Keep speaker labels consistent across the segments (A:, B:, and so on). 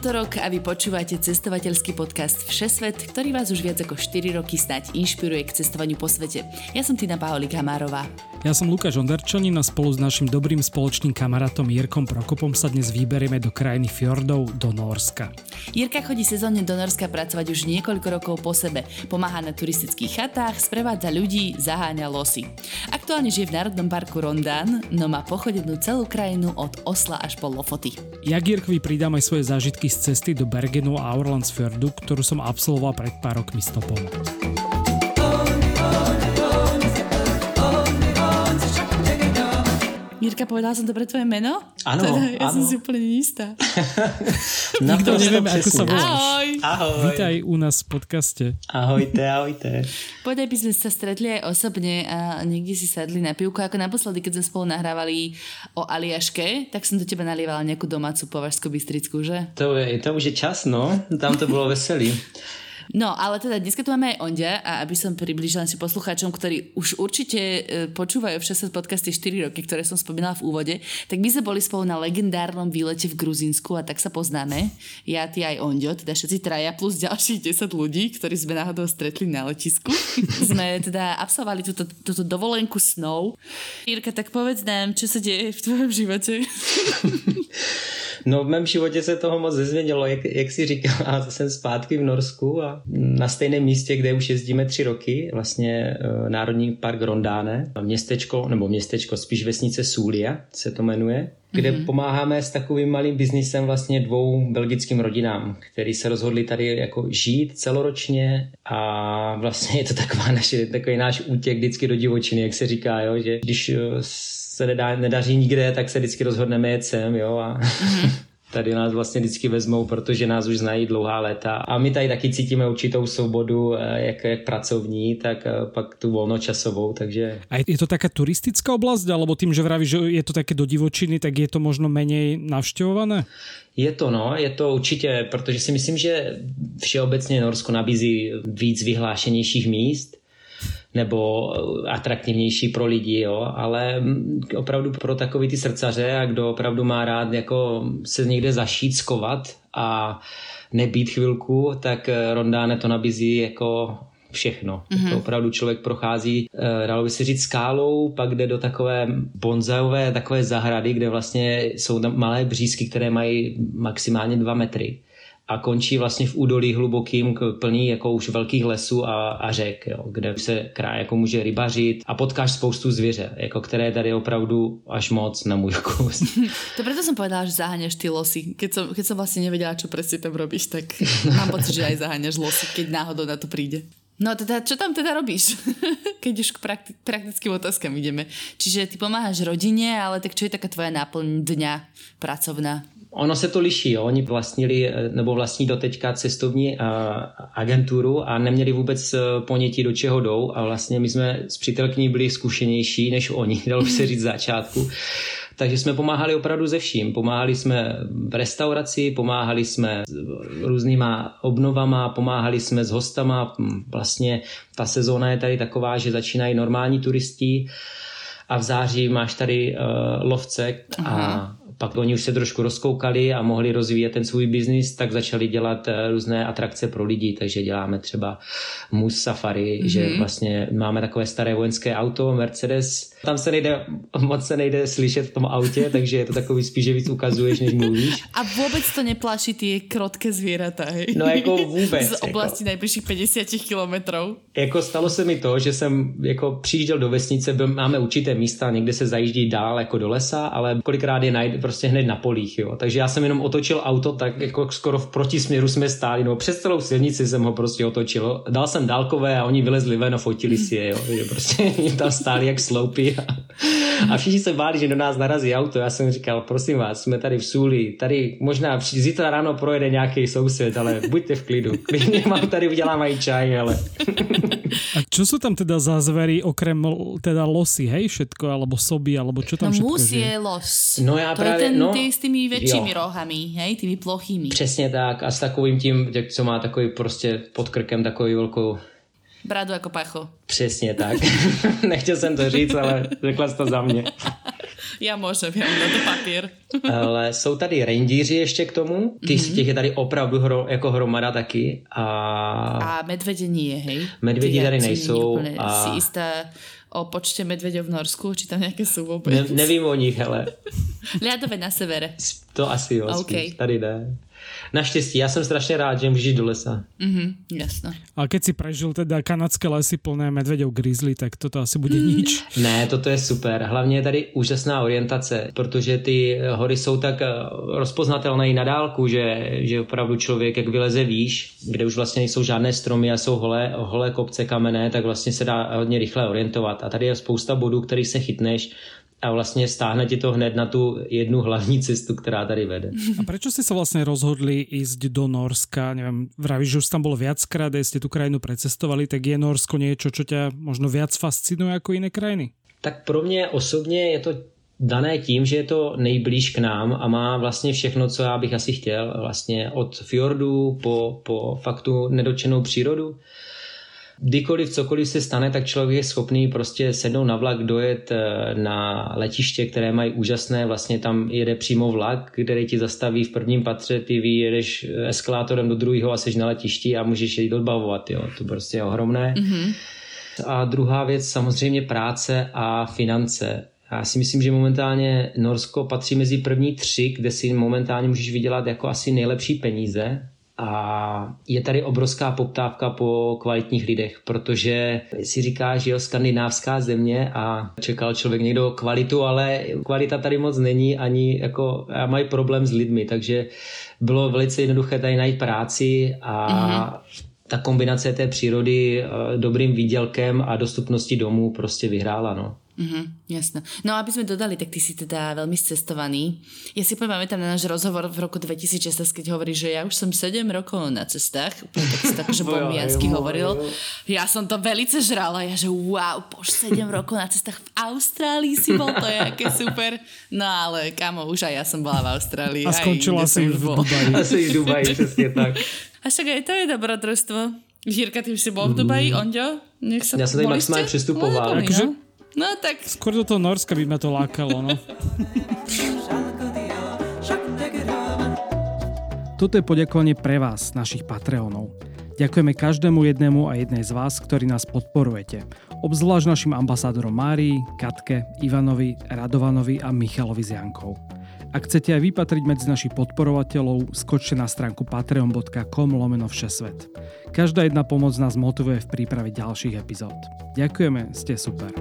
A: Útorok a vy počúvate cestovateľský podcast Všesvet, ktorý vás už viac ako 4 roky snať inšpiruje k cestovaniu po svete. Ja som Tina Paolika Márová.
B: Ja som Lukáš Onderčanin a spolu s našim dobrým spoločným kamarátom Jirkom Prokopom sa dnes vyberieme do krajiny fjordov, do Norska.
A: Jirka chodí sezónne do Norska pracovať už niekoľko rokov po sebe. Pomáha na turistických chatách, sprevádza ľudí, zaháňa losy. Aktuálne žije v Národnom parku Rondán, no má pochodenú celú krajinu od Osla až po Lofoty.
B: Ja Jirkovi pridám aj svoje zážitky z cesty do Bergenu a Aurlandsfjordu, ktorú som absolvoval pred pár rokmi stopom.
A: Jirka, povedala som dobre tvoje meno?
C: Áno,
A: teda, Ja
C: áno.
A: som si úplne neistá.
B: Nikto nevieme, ako sa
C: presne.
B: voláš.
A: Ahoj!
C: Ahoj.
B: Vítaj u nás v podcaste.
C: Ahojte, ahojte.
A: Poďaj by sme sa stretli aj osobne a niekde si sadli na pivku, ako naposledy, keď sme spolu nahrávali o Aliaške, tak som do teba nalievala nejakú domácu považsko-bystrickú, že?
C: To, je, to už je čas, no. Tam to bylo veselý.
A: No, ale teda dneska tu máme aj Ondia a aby som približila si poslucháčom, ktorí už určite e, počúvajú všetky podcasty 4 roky, ktoré som spomínala v úvode, tak my sme boli spolu na legendárnom výlete v Gruzínsku a tak sa poznáme. Ja, ty aj Ondio, teda všetci traja plus ďalších 10 ľudí, ktorí sme náhodou stretli na letisku. sme teda absolvovali túto, túto dovolenku snou. Jirka, tak povedz nám, čo sa deje v tvojom živote.
C: No v mém životě se toho moc nezměnilo, jak, jak si říkala, jsem zpátky v Norsku a na stejném místě, kde už jezdíme tři roky, vlastně eh, Národní park Rondáne, městečko, nebo městečko, spíš vesnice Súlia se to jmenuje, kde mm-hmm. pomáháme s takovým malým biznisem vlastně dvou belgickým rodinám, který se rozhodli tady jako žít celoročně a vlastně je to taková naše, takový náš útěk vždycky do divočiny, jak se říká, jo, že když eh, se nedá, nedaří nikde, tak se vždycky rozhodneme jet sem, jo, a mm-hmm. tady nás vlastně vždycky vezmou, protože nás už znají dlouhá léta. A my tady taky cítíme určitou svobodu, eh, jak, jak pracovní, tak eh, pak tu volnočasovou, takže...
B: A je to taká turistická oblasť, alebo tým, že vravíš, že je to také do divočiny, tak je to možno menej navštěvované?
C: Je to, no, je to určitě, protože si myslím, že všeobecně Norsko nabízí víc vyhlášenějších míst, nebo atraktivnější pro lidi, jo, ale mm, opravdu pro takový ty srdcaře a kdo opravdu má rád jako se někde zašít, skovat a nebýt chvilku, tak eh, Rondáne to nabízí jako všechno. Mm-hmm. To opravdu člověk prochází, eh, dalo by se říct, skálou, pak jde do takové bonzajové takové zahrady, kde vlastně jsou tam malé břízky, které mají maximálně dva metry a končí vlastně v údolí hlubokým, plný jako už velkých lesů a, a řek, jo, kde se kraj jako může rybařit a potkáš spoustu zvěře, jako které tady opravdu až moc na můj vkus.
A: To preto som povedala, že zaháňaš ty losy. Keď som, keď som vlastne nevedela, čo presne tam robíš, tak mám pocit, že aj zaháňaš losy, keď náhodou na to príde. No teda, čo tam teda robíš? keď už k prakti- praktickým otázkam ideme. Čiže ty pomáhaš rodine, ale tak čo je taká tvoja náplň dňa pracovná?
C: Ono se to liší, jo. oni vlastnili eh, nebo vlastní doteďka cestovní uh, agenturu a neměli vůbec eh, ponětí, do čeho jdou a vlastně my jsme s přítelkyní byli zkušenější než oni, dalo by se říct začátku. Takže jsme pomáhali opravdu ze vším. Pomáhali jsme v restauraci, pomáhali jsme s různýma obnovama, pomáhali jsme s hostama. Vlastně ta sezóna je tady taková, že začínají normální turisti a v září máš tady uh, lovce a pak oni už se trošku rozkoukali a mohli rozvíjet ten svůj biznis, tak začali dělat eh, různé atrakce pro lidi, takže děláme třeba mus safari, mm-hmm. že vlastně máme takové staré vojenské auto, Mercedes, tam se nejde, moc se nejde slyšet v tom autě, takže je to takový spíš, že víc ukazuješ, než mluvíš.
A: A vôbec to nepláši tie krotké hej?
C: No jako vůbec.
A: Z oblasti najbližších 50 kilometrov.
C: Jako stalo se mi to, že jsem jako přijížděl do vesnice, byl, máme určité místa, někde se zajíždí dál jako do lesa, ale kolikrát je najde prostě hned na polích, jo. Takže já jsem jenom otočil auto, tak jako skoro v protisměru jsme stáli, no přes celou silnici jsem ho prostě otočil. Dal jsem dálkové a oni vylezli ven a fotili si je, jo. Že prostě tam stáli jak sloupy a, všichni se báli, že do nás narazí auto. Já jsem říkal, prosím vás, jsme tady v Sůli, tady možná zítra ráno projede nějaký soused, ale buďte v klidu. Klidně vám tady udělám aj čaj, ale...
B: A čo sú tam teda za zvery, okrem teda losy, hej, všetko, alebo soby, alebo čo tam
A: no,
B: všetko
A: mus
B: žije?
A: je los.
C: No já
A: to
C: právě,
A: je ten,
C: no,
A: ty s tými väčšími
C: jo.
A: rohami, hej, tými plochými.
C: Přesně tak a s takovým tím, jak co má takový prostě pod krkem takový velkou
A: Bradu ako pacho.
C: Přesně tak. Nechtěl jsem to říct, ale řekla jsi to za mě.
A: Ja môžem, ja mám na to papier.
C: Ale jsou tady rangíři ještě k tomu. Ty, mm-hmm. Těch je tady opravdu hro, jako hromada taky. A,
A: A medvede nie, hej?
C: Medvedi
A: Ty,
C: tady nejsou a-
A: Si istá o počte medvedov v Norsku, či tam nejaké sú vôbec?
C: ne, nevím o nich, ale
A: Ľadové na severe.
C: to asi jo.
A: OK.
C: spíš. Tady ne. Naštěstí, já jsem strašně rád, že můžeš jít do lesa.
A: Mhm, jasno.
B: A keď si prežil teda kanadské lesy plné medveďov grizzly, tak toto asi bude nič.
C: Ne, toto je super. Hlavně je tady úžasná orientace, protože ty hory jsou tak eh, rozpoznatelné i na dálku, že, že opravdu člověk, jak vyleze výš, kde už vlastně nejsou žádné stromy a jsou holé, holé kopce kamenné, tak vlastně se dá hodně rychle orientovat. A tady je spousta bodů, který se chytneš a vlastně stáhne ti to hned na tu jednu hlavní cestu, která tady vede.
B: A prečo ste sa vlastne rozhodli ísť do Norska? Neviem, vravíš, že už tam bolo viackrát, aj ste tú krajinu precestovali, tak je Norsko niečo, čo ťa možno viac fascinuje ako iné krajiny?
C: Tak pro mě osobně je to dané tím, že je to nejblíž k nám a má vlastně všechno, co já bych asi chtěl. Vlastně od fjordů po, po faktu nedočenou přírodu. Kdykoliv cokoliv se stane, tak člověk je schopný prostě sednout na vlak, dojet eh, na letiště, které mají úžasné, vlastně tam jede přímo vlak, který ti zastaví v prvním patře, ty vyjedeš eskalátorem do druhého a seš na letišti a můžeš jít odbavovat, jo. To prostě je ohromné. Mm-hmm. A druhá věc samozřejmě práce a finance. Já si myslím, že momentálně Norsko patří mezi první tři, kde si momentálně můžeš vydělat jako asi nejlepší peníze. A je tady obrovská poptávka po kvalitních lidech, protože si říká, že jo, skandinávská země a čekal člověk někdo kvalitu, ale kvalita tady moc není, ani jako a mají problém s lidmi, takže bylo velice jednoduché tady najít práci a mm-hmm ta kombinace té přírody, eh, dobrým výdělkem a dostupností domů prostě vyhrála. No.
A: Mhm, jasno. No aby sme dodali, tak ty si teda veľmi cestovaný. Ja si pamätám na náš rozhovor v roku 2016, keď hovorí, že ja už som 7 rokov na cestách. Tak si tak, že Bomiansky
C: jo,
A: hovoril.
C: jo.
A: Ja som to velice žrala. Ja že wow, po 7 rokov na cestách v Austrálii si bol, to je aké super. No ale kamo, už aj ja som bola v Austrálii.
B: A skončila
A: inde
B: si v. Dubaji.
C: Asi v Dubaji, přesně tak.
A: A však aj to je dobrodružstvo. Jirka, ty už si bol v Dubaji, Onďo? Nech sa
C: Já jsem tady maximálně
A: ste?
C: přestupoval.
A: No,
B: Akože-
A: no. tak
B: Skôr do toho Norska by ma to lákalo, no. Toto je poďakovanie pre vás, našich Patreonov. Ďakujeme každému jednému a jednej z vás, ktorí nás podporujete. Obzvlášť našim ambasádorom Márii, Katke, Ivanovi, Radovanovi a Michalovi z Jankou. Ak chcete aj vypatriť medzi našich podporovateľov, skočte na stránku patreon.com lomeno všesvet. Každá jedna pomoc nás motivuje v príprave ďalších epizód. Ďakujeme, ste super.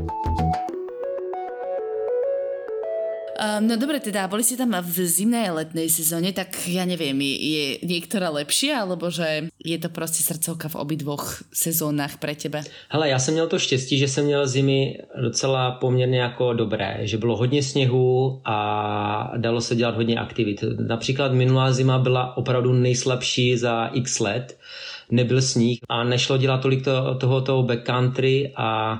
A: Um, no dobre, teda boli ste tam v zimnej a letnej sezóne, tak ja neviem, je, niektorá lepšia, alebo že je to prostě srdcovka v obidvoch sezónách pre teba?
C: Hele, já jsem měl to štěstí, že jsem měl zimy docela poměrně jako dobré, že bylo hodně sněhu a dalo se dělat hodně aktivit. Například minulá zima byla opravdu nejslabší za x let, nebyl sníh a nešlo dělat tolik to, toho, toho backcountry a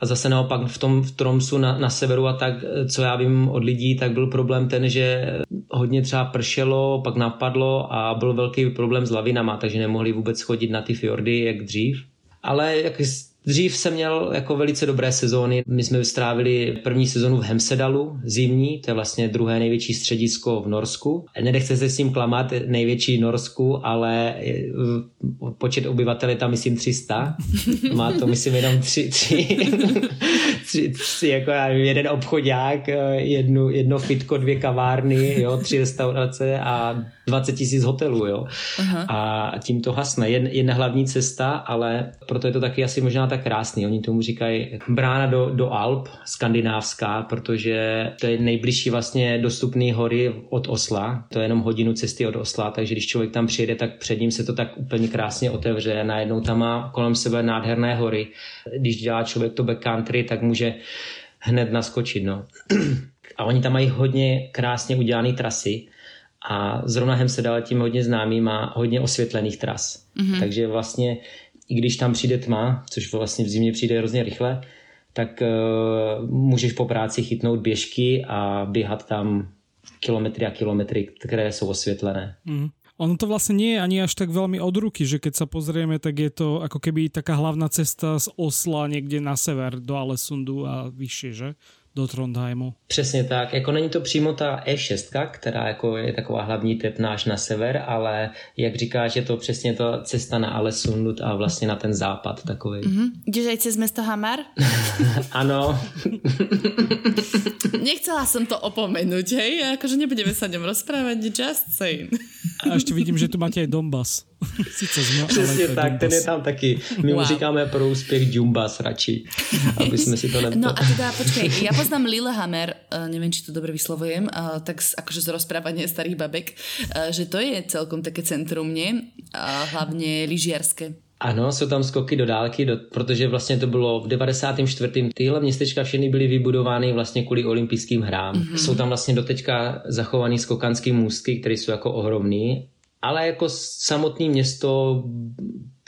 C: a zase naopak v tom v Tromsu na, na severu a tak, co já vím od lidí, tak byl problém ten, že hodně třeba pršelo, pak napadlo a byl velký problém s lavinama, takže nemohli vůbec chodit na ty fjordy jak dřív. Ale jak Dřív jsem měl jako velice dobré sezóny. My jsme strávili první sezonu v Hemsedalu, zimní, to je vlastně druhé největší středisko v Norsku. Nedechte se s tím klamat, největší Norsku, ale počet obyvatel je tam myslím 300. Má to myslím jenom tři, tři, tři, tři jako já nevím, jeden obchodák, jednu, jedno fitko, dvě kavárny, jo, tři restaurace a 20 tisíc hotelů, jo. Aha. A tím to hasne. Jedna, jedna hlavní cesta, ale proto je to taky asi možná tak krásný. Oni tomu říkají brána do, do Alp, skandinávská, protože to je nejbližší vlastně dostupný hory od Osla. To je jenom hodinu cesty od Osla, takže když člověk tam přijede, tak před ním se to tak úplně krásně otevře. Najednou tam má kolem sebe nádherné hory. Když dělá člověk to backcountry, tak může hned naskočit. No. A oni tam mají hodně krásně udělané trasy a zrovna Hemsedal tím hodně známý má hodně osvětlených tras. Mm-hmm. Takže vlastně i když tam přijde tma, což vlastně v zimě přijde hrozně rychle, tak uh, můžeš po práci chytnout běžky a běhat tam kilometry a kilometry, které jsou osvětlené.
B: Mm. Ono to vlastne nie je ani až tak veľmi od ruky, že keď sa pozrieme, tak je to ako keby taká hlavná cesta z Osla niekde na sever do Alesundu a vyššie, že? Do Trondheimu.
C: Přesně tak, jako není to přímo ta E6, která jako je taková hlavní tepnáž na sever, ale jak říkáš, je to přesně ta cesta na Alesundut a vlastně na ten západ takový.
A: Mm-hmm. Jdeš cez mesto Hamar?
C: ano.
A: Nechcela som to opomenúť, hej? Akože nebudeme sa ňom rozprávať, just saying.
B: A ještě vidím, že tu máte aj Donbass.
C: Sice zma, Přesně tak, Jumbas. ten je tam taky. My wow. mu říkáme pro úspěch Jumbas radši, aby jsme si to
A: ne... No a teda počkej, ja poznám Lillehammer, uh, neviem, či to dobre vyslovujem, uh, tak z, akože z rozprávania starých babek, uh, že to je celkom také centrum? Uh, hlavně lyžiarské.
C: Ano, jsou tam skoky do dálky, do, protože vlastně to bylo v 94. Tyhle městečka všechny byly vybudovány vlastně kvůli olympijským hrám. Mm-hmm. Jsou tam vlastně doteďka zachovaný skokanský můstky, které jsou jako ohromný ale jako samotné město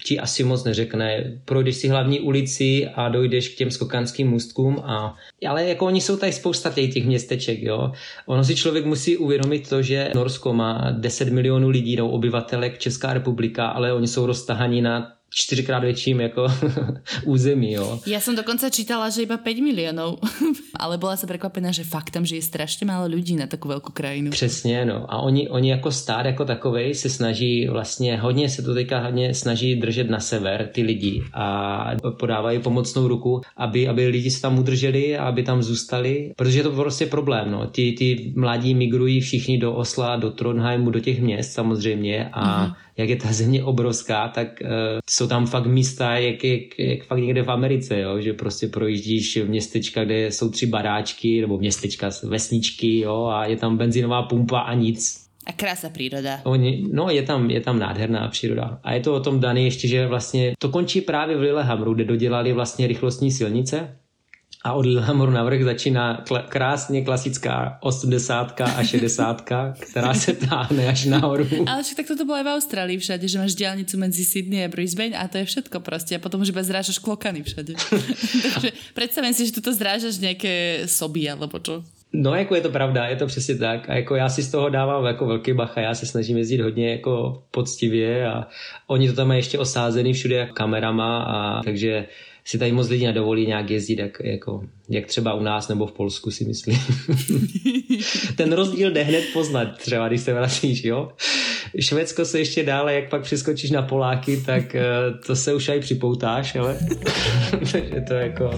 C: ti asi moc neřekne. Projdeš si hlavní ulici a dojdeš k těm skokanským můstkům a ale jako oni jsou tady spousta těch, těch městeček, jo. Ono si člověk musí uvědomit to, že Norsko má 10 milionů lidí, no obyvatelek, Česká republika, ale oni jsou roztahaní na čtyřikrát větším jako území, jo.
A: Já jsem dokonce čítala, že iba 5 milionů, ale byla jsem překvapená, že faktem, že je strašně málo lidí na takovou velkou krajinu.
C: Přesně, no. A oni, oni jako stát jako takovej se snaží vlastně, hodně se to teďka hodně snaží držet na sever ty lidi a podávají pomocnou ruku, aby, aby lidi se tam udrželi a aby tam zůstali, protože je to prostě problém, no. Ty, ty mladí migrují všichni do Osla, do Trondheimu, do těch měst samozřejmě a mm-hmm jak je ta země obrovská, tak uh, jsou tam fakt místa, jak, jak, jak fakt někde v Americe, jo? že prostě projíždíš v městečka, kde jsou tři baráčky, nebo městečka, vesničky, jo? a je tam benzinová pumpa a nic.
A: A krása příroda.
C: Oni, no, je tam, je tam nádherná příroda. A je to o tom daný ještě, že vlastně to končí právě v Lillehammeru, kde dodělali vlastně rychlostní silnice, a od Lillehammeru na vrch začíná kl- krásně klasická 80 a 60, která se táhne až nahoru.
A: Ale však tak to bylo i v Austrálii všade, že máš diálnicu mezi Sydney a Brisbane a to je všetko prostě. A potom už iba zrážaš klokany všade. Takže představím si, že tu zrážaš nějaké soby alebo čo.
C: No, jako je to pravda, je to přesně tak. A jako já si z toho dávám jako velký bach a já se snažím jezdit hodně jako poctivě a oni to tam mají ještě osázený všude kamerama a takže si tady moc lidí nedovolí nějak jezdit, jak, jako, jak třeba u nás nebo v Polsku si myslím. Ten rozdíl jde hned poznat, třeba když se vracíš, jo. Švédsko se ještě dále, jak pak přeskočíš na Poláky, tak eh, to se už aj připoutáš, ale takže to jako...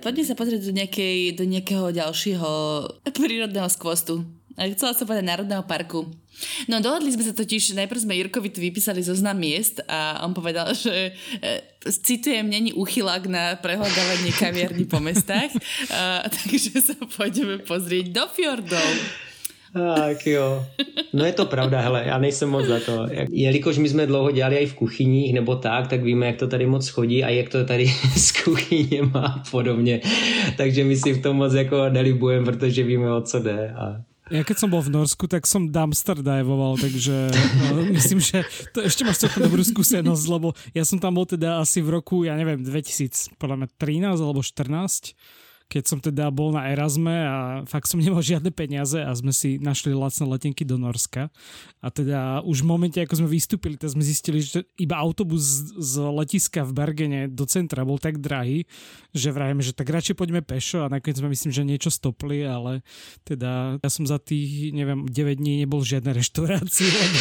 A: Poďme sa pozrieť do, nejakej, do nejakého ďalšieho prírodného skvostu. Chcela som povedať Národného parku. No dohodli sme sa totiž, najprv sme Jirkovi tu vypísali zoznam miest a on povedal, že e, citujem, není uchylák na prehľadávanie kaviarní po mestách, a, takže sa pôjdeme pozrieť do fjordov.
C: Tak jo. No je to pravda, hele, já nejsem moc za to. Jelikož my jsme dlouho dělali i v kuchyních nebo tak, tak víme, jak to tady moc chodí a jak to tady s kuchyněma a podobně. Takže my si v tom moc jako nelibujeme, protože víme, o co jde. A
B: ja keď som bol v Norsku, tak som dumpster divoval, takže no, myslím, že to ešte máš celkom dobrú skúsenosť, lebo ja som tam bol teda asi v roku, ja neviem, 2000, podľa mňa 13 alebo 14 keď som teda bol na Erasme a fakt som nemal žiadne peniaze a sme si našli lacné letenky do Norska. A teda už v momente, ako sme vystúpili, tak sme zistili, že iba autobus z letiska v Bergene do centra bol tak drahý, že vrajeme, že tak radšej poďme pešo a nakoniec sme myslím, že niečo stopli, ale teda ja som za tých, neviem, 9 dní nebol žiadne reštaurácie, lebo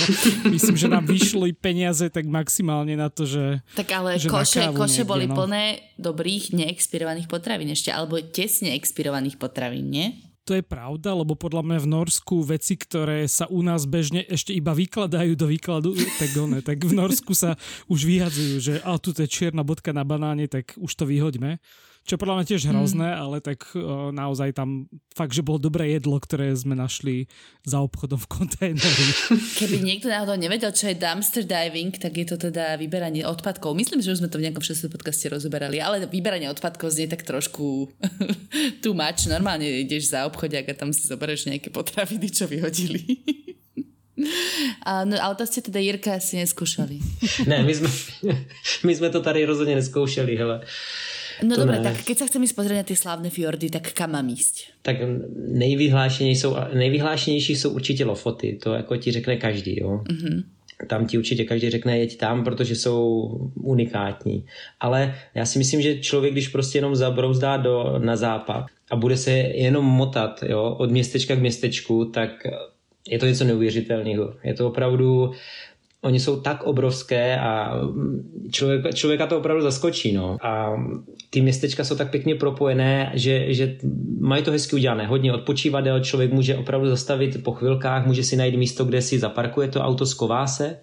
B: myslím, že nám vyšli peniaze tak maximálne na to, že
A: Tak ale že koše, koše boli no. plné dobrých neexpirovaných potravín ešte, alebo tesne expirovaných potravín, nie?
B: To je pravda, lebo podľa mňa v Norsku veci, ktoré sa u nás bežne ešte iba vykladajú do výkladu, tak, one, tak v Norsku sa už vyhadzujú, že a tu je čierna bodka na banáne, tak už to vyhoďme Čo podľa mňa tiež hrozné, mm. ale tak uh, naozaj tam fakt, že bolo dobré jedlo, ktoré sme našli za obchodom v kontajneri.
A: Keby niekto náhodou nevedel, čo je dumpster diving, tak je to teda vyberanie odpadkov. Myslím, že už sme to v nejakom 6. podcaste rozoberali, ale vyberanie odpadkov znie tak trošku too much. Normálne ideš za obchodiak a tam si zoberieš nejaké potraviny, čo vyhodili. A, no, ale to ste teda Jirka asi neskúšali.
C: ne, my sme, my sme to tady rozhodne neskúšali, hele.
A: No to dobre, ne. tak keď sa chcem ísť pozrieť na tie slávne fjordy, tak kam mám ísť?
C: Tak nejvyhlášenější jsou, nejvyhlášenější jsou určitě Lofoty, to jako ti řekne každý, jo. Mm-hmm. Tam ti určitě každý řekne, jeď tam, protože jsou unikátní. Ale já si myslím, že člověk, když prostě jenom zabrouzdá do, na západ a bude se jenom motat jo, od městečka k městečku, tak je to něco neuvěřitelného. Je to opravdu, oni jsou tak obrovské a člověk, člověka to opravdu zaskočí. No. A ty městečka jsou tak pěkně propojené, že, že mají to hezky udělané. Hodně odpočívadel, člověk může opravdu zastavit po chvilkách, může si najít místo, kde si zaparkuje to auto, sková se.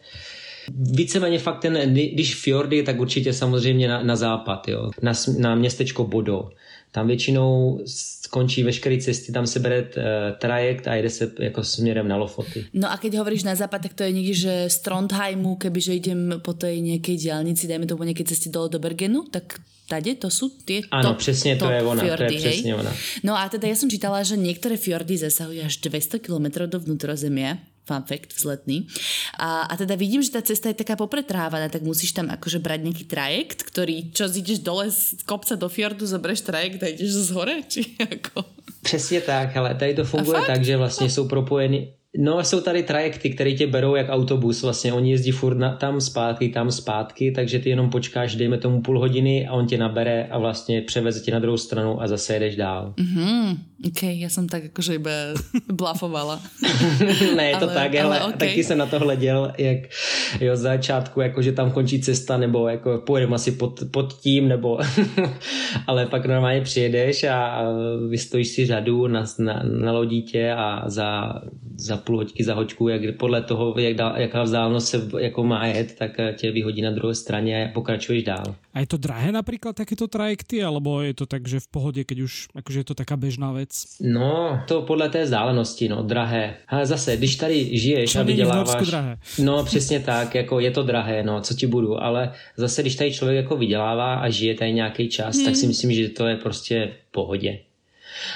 C: Víceméně fakt ten, když fjordy, tak určitě samozřejmě na, na západ, jo. Na, na městečko Bodo. Tam většinou skončí veškeré cesty, tam se bere uh, trajekt a jede se jako směrem na Lofoty.
A: No a keď hovoríš na západ, tak to je někdy, že z Trondheimu, kebyže idem po tej nejakej diálnici, dajme to po nejakej ceste dole do Bergenu, tak tady to sú tie
C: Áno, top, přesně to je ona, fjordy, to je přesně ona.
A: No a teda ja som čítala, že niektoré fjordy zasahujú až 200 km do vnútrozemia fun fact, vzletný. A, a teda vidím, že tá cesta je taká popretrávaná, tak musíš tam akože brať nejaký trajekt, ktorý, čo ideš dole z kopca do fjordu, zoberieš trajekt a ideš z hore, či ako?
C: Přesně tak, ale tady to funguje tak, že vlastně jsou propojeny, No jsou tady trajekty, které tě berou jak autobus, vlastně oni jezdí furt na, tam zpátky, tam zpátky, takže ty jenom počkáš, dejme tomu půl hodiny a on tě nabere a vlastně převeze tě na druhou stranu a zase jedeš dál.
A: Mm-hmm. OK, já jsem tak jakože iba blafovala.
C: ne, je to ale, tak, ale, ale okay. taky jsem na to hleděl, jak jo, z začátku, jakože tam končí cesta, nebo jako pojedeme asi pod, pod tím, nebo ale pak normálně přijedeš a vystojíš si řadu na, na, na lodítě a za, za půl hoďky za hoďku, jak podle toho, jak dál, jaká vzdálenost se jako má jet, tak tě vyhodí na druhé straně a pokračuješ dál.
B: A je to drahé například takéto trajekty, alebo je to tak, že v pohodě, keď už akože je to taká bežná věc?
C: No, to podle té vzdálenosti, no, drahé. Ale zase, když tady žiješ
B: Čo
C: a vyděláváš...
B: drahé?
C: No, přesně tak, jako je to drahé, no, co ti budu, ale zase, když tady člověk jako vydělává a žije tady nějaký čas, hmm. tak si myslím, že to je prostě v pohodě.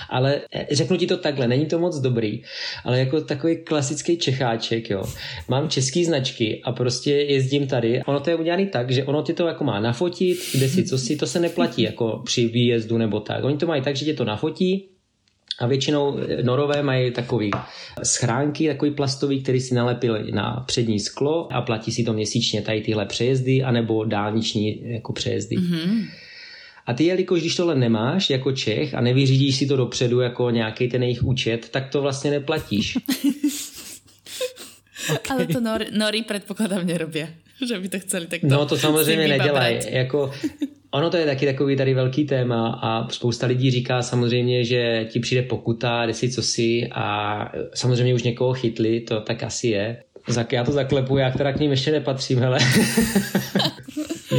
C: Ale eh, řeknu ti to takhle, není to moc dobrý, ale jako takový klasický Čecháček, jo. Mám český značky a prostě jezdím tady. Ono to je udělané tak, že ono ti to jako má nafotit, kde si, co si, to se neplatí jako při výjezdu nebo tak. Oni to mají tak, že tě to nafotí, a většinou eh, norové mají takový schránky, takový plastový, který si nalepili na přední sklo a platí si to měsíčně tady tyhle přejezdy anebo dálniční jako přejezdy. Mm-hmm. A ty, jelikož když tohle nemáš jako Čech a nevyřídíš si to dopředu jako nějaký ten jejich účet, tak to vlastně neplatíš.
A: okay. Ale to nor, nory předpokládám nerobí, že by to chceli takto
C: No to samozřejmě nedělají. Jako, ono to je taky takový tady velký téma a spousta lidí říká samozřejmě, že ti přijde pokuta, jde si co si a samozřejmě už někoho chytli, to tak asi je. Já to zaklepu, já která k ním ještě nepatřím, hele.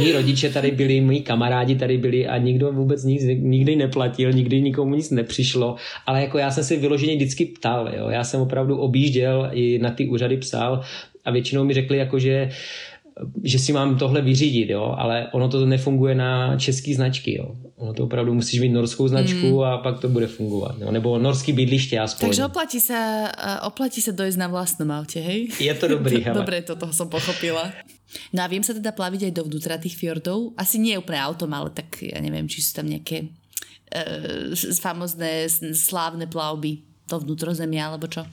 C: Mí rodiče tady byli, mý kamarádi tady byli a nikdo vůbec nic nikdy neplatil, nikdy nikomu nic nepřišlo, ale jako já jsem si vyloženě vždycky ptal, jo. já jsem opravdu objížděl i na ty úřady psal a většinou mi řekli jako, že že si mám tohle vyřídit, jo, ale ono to nefunguje na český značky, jo. Ono to opravdu musíš mít norskou značku mm. a pak to bude fungovat, jo. nebo norský bydliště aspoň.
A: Takže oplatí se, eh, oplatí se dojít na vlastnom autě, hej?
C: Je to dobrý, hele.
A: Dobre, to toho som pochopila. No a vím se teda plaviť aj vnútra tých fjordov. Asi nie je úplně autom, ale tak ja neviem, či sú tam nejaké uh, famozné, slávne plavby do vnútrozemia, alebo čo?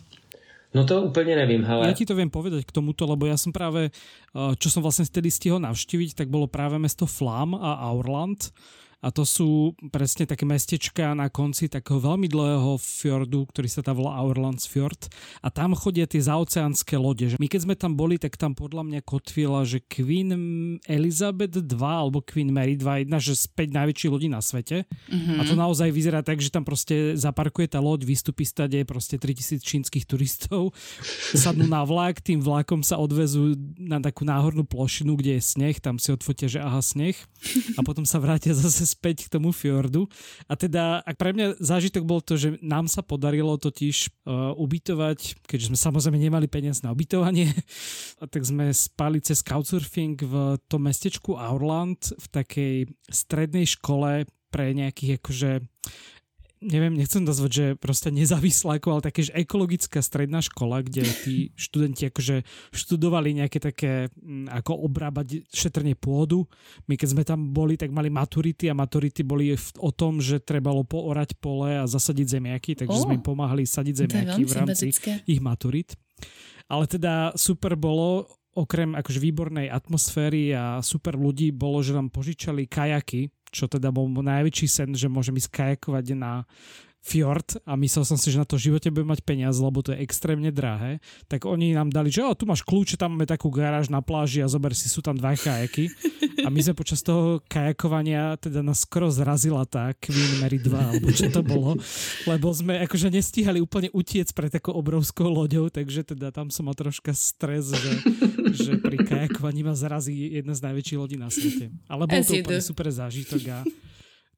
C: No to úplně nevím, hele.
B: Ja ti to viem povedať k tomuto, lebo ja som práve, eh, čo som vlastne vtedy stihol navštíviť, tak bolo práve mesto Flam a Aurland a to sú presne také mestečka na konci takého veľmi dlhého fjordu, ktorý sa tam volá Fjord a tam chodia tie zaoceánske lode. My keď sme tam boli, tak tam podľa mňa kotvila, že Queen Elizabeth 2 alebo Queen Mary 2, jedna že z 5 najväčších lodí na svete mm-hmm. a to naozaj vyzerá tak, že tam proste zaparkuje tá loď, vystupí stade proste 3000 čínskych turistov, sadnú na vlak, tým vlakom sa odvezú na takú náhornú plošinu, kde je sneh, tam si odfotia, že aha sneh a potom sa vrátia zase späť k tomu fjordu. A teda, ak pre mňa zážitok bol to, že nám sa podarilo totiž uh, ubytovať, keďže sme samozrejme nemali peniaz na ubytovanie, tak sme spali cez couchsurfing v tom mestečku Aurland v takej strednej škole pre nejakých akože neviem, nechcem nazvať, že proste nezávislákov, ale také, že ekologická stredná škola, kde tí študenti akože študovali nejaké také, mm, ako obrábať šetrne pôdu. My keď sme tam boli, tak mali maturity a maturity boli o tom, že trebalo poorať pole a zasadiť zemiaky, takže oh, sme im pomáhali sadiť zemiaky v rámci ich maturit. Ale teda super bolo, okrem akože výbornej atmosféry a super ľudí bolo, že nám požičali kajaky, čo teda bol najväčší sen, že môžem ísť kajakovať na fjord a myslel som si, že na to živote budem mať peniaz, lebo to je extrémne drahé, tak oni nám dali, že o, tu máš kľúče, tam máme takú garáž na pláži a zober si, sú tam dva kajaky. A my sme počas toho kajakovania, teda nás skoro zrazila tá Queen Mary 2, alebo čo to bolo, lebo sme akože nestíhali úplne utiec pre takou obrovskou loďou, takže teda tam som mal troška stres, že, že pri kajakovaní ma zrazí jedna z najväčších lodí na svete. Ale bol to úplne super zážitok a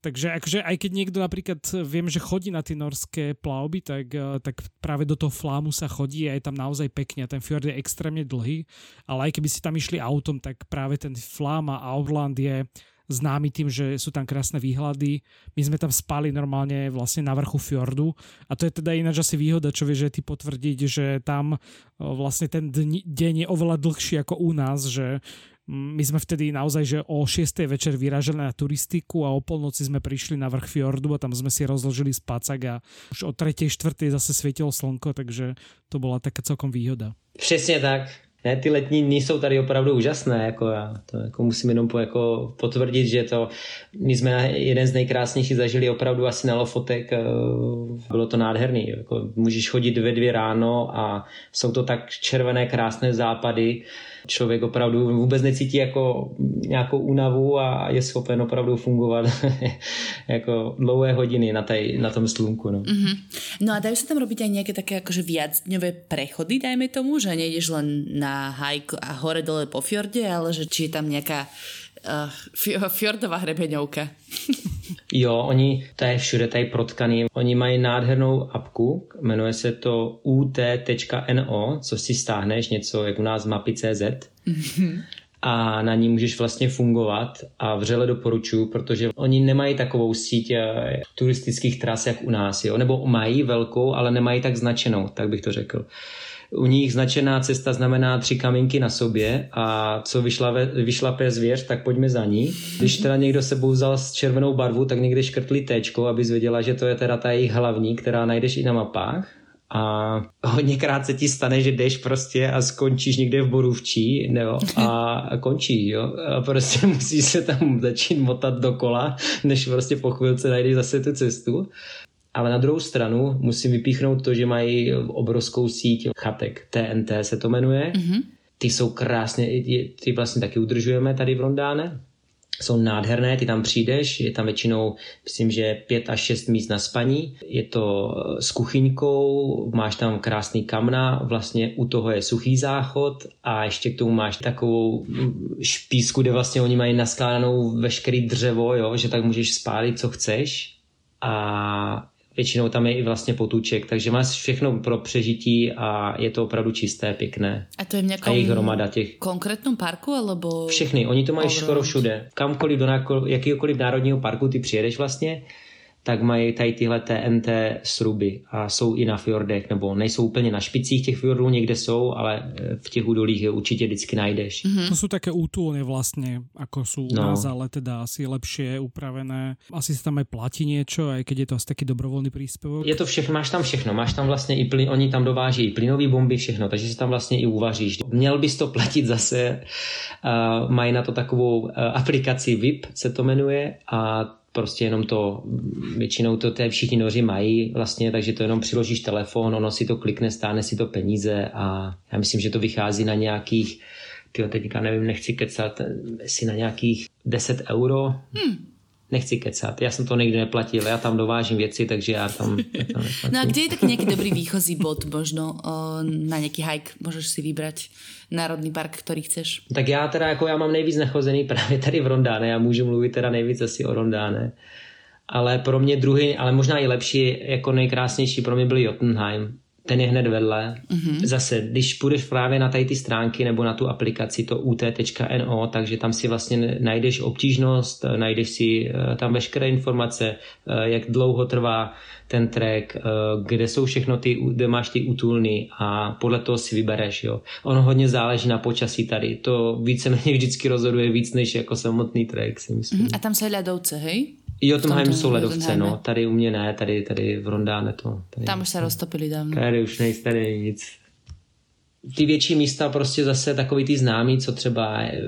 B: Takže akože aj keď niekto napríklad viem, že chodí na tie norské plavby, tak, eh, tak práve do toho flámu sa chodí a je tam naozaj pekne. Ten fjord je extrémne dlhý, ale aj keby si tam išli autom, tak práve ten flám a Outland je známy tým, že sú tam krásne výhľady. My sme tam spali normálne vlastne na vrchu fjordu a to je teda ináč asi výhoda, čo vieš ty potvrdiť, že tam eh, vlastne ten deň je oveľa dlhší ako u nás, že my sme vtedy naozaj, že o 6. večer vyražali na turistiku a o polnoci sme prišli na vrch fjordu a tam sme si rozložili spacak a už o 3. 4. zase svietilo slnko, takže to bola taká celkom výhoda.
C: Přesně tak. Ne, ty letní dny jsou tady opravdu úžasné, jako já to jako musím jenom po, jako potvrdit, že to, my jsme jeden z nejkrásnějších zažili opravdu asi na Lofotek, eh, bylo to nádherný, jako můžeš chodit ve dvě ráno a jsou to tak červené krásné západy, člověk opravdu vůbec necítí jako nějakou únavu a je schopen opravdu fungovat jako dlouhé hodiny na, tej, na tom slunku. No. Mm-hmm.
A: no a dajú sa tam robiť aj nejaké také akože viacdňové prechody, dajme tomu, že nejdeš len na hajk a hore dole po fjorde, ale že či je tam nejaká uh, fjordová hrebeňovka.
C: jo, oni, to je všude tady protkaný, oni mají nádhernou apku, jmenuje se to ut.no, co si stáhneš, něco jak u nás mapy.cz a na ní můžeš vlastně fungovat a vřele doporučuji, protože oni nemají takovou síť eh, turistických tras jak u nás, jo? nebo mají velkou, ale nemají tak značenou, tak bych to řekl u nich značená cesta znamená tři kamínky na sobě a co vyšlape, vyšlape zvěř, tak pojďme za ní. Když teda někdo sebou vzal s červenou barvu, tak někde škrtli téčko, aby zvěděla, že to je teda ta jejich hlavní, která najdeš i na mapách. A hodněkrát se ti stane, že jdeš prostě a skončíš někde v Borůvčí nebo a končí, jo. A prostě musíš se tam začít motat dokola, než prostě po chvilce najdeš zase tu cestu. Ale na druhou stranu musím vypíchnout to, že mají obrovskou síť chatek. TNT se to jmenuje. Mm-hmm. Ty jsou krásně, ty vlastně taky udržujeme tady v Rondáne. Jsou nádherné, ty tam přijdeš, je tam většinou, myslím, že pět až šest míst na spaní. Je to s kuchyňkou, máš tam krásný kamna, vlastně u toho je suchý záchod a ještě k tomu máš takovou špísku, kde vlastně oni mají naskládanou veškerý dřevo, jo, že tak můžeš spálit, co chceš. A většinou tam je i vlastně potůček, takže máš všechno pro přežití a je to opravdu čisté, pěkné.
A: A to je v nějakém hromada těch... konkrétním parku, alebo...
C: Všechny, oni to mají skoro všude. Kamkoliv do jakýkoliv národního parku ty přijedeš vlastně, tak mají tady tyhle TNT sruby a jsou i na fjordech, nebo nejsou úplně na špicích těch fjordů, někde jsou, ale eh, v těch údolích je určitě vždycky najdeš.
B: Mm-hmm. To jsou také útulny vlastně, jako jsou no. nás, ale teda asi lepšie upravené. Asi se tam aj platí něco, a keď je to asi taky dobrovolný příspěvok.
C: Je to všechno, máš tam všechno, máš tam vlastně i plyn, oni tam dováží i plynový bomby, všechno, takže si tam vlastně i uvaříš. Měl bys to platit zase, uh, mají na to takovou uh, aplikaci VIP, se to jmenuje, a prostě jenom to, většinou to té všichni noři mají vlastně, takže to jenom přiložíš telefon, ono si to klikne, stáne si to peníze a já myslím, že to vychází na nějakých, tyjo, teďka nevím, nechci kecat, si na nějakých 10 euro, hmm nechci kecat, já jsem to nikdy neplatil, já tam dovážím věci, takže já tam,
A: No a kde je taky nějaký dobrý výchozí bod možno o, na nějaký hike, můžeš si vybrat národný park, který chceš?
C: Tak já teda jako já mám nejvíc nachozený právě tady v Rondáne, já můžu mluvit teda nejvíc asi o Rondáne. Ale pro mě druhý, ale možná i lepší, jako nejkrásnější pro mě byl Jotunheim ten je hned vedle. Mm-hmm. Zase, když půjdeš právě na tady ty stránky nebo na tu aplikaci, to ut.no, takže tam si vlastně najdeš obtížnost, najdeš si eh, tam veškeré informace, eh, jak dlouho trvá ten track, eh, kde jsou všechno ty, kde máš ty útulny a podle toho si vybereš. Jo. Ono hodně záleží na počasí tady. To víceméně vždycky rozhoduje víc než jako samotný track, si myslím. Mm-hmm.
A: A tam se ľadovce, hej?
C: Jo, Tomheim jsou ledovce, no. Tady u mě ne, tady, tady v Rondáne to. Tady,
A: Tam už se roztopili dávno.
C: Tady už nejste tady nic. Ty větší místa prostě zase takový ty známý, co třeba eh,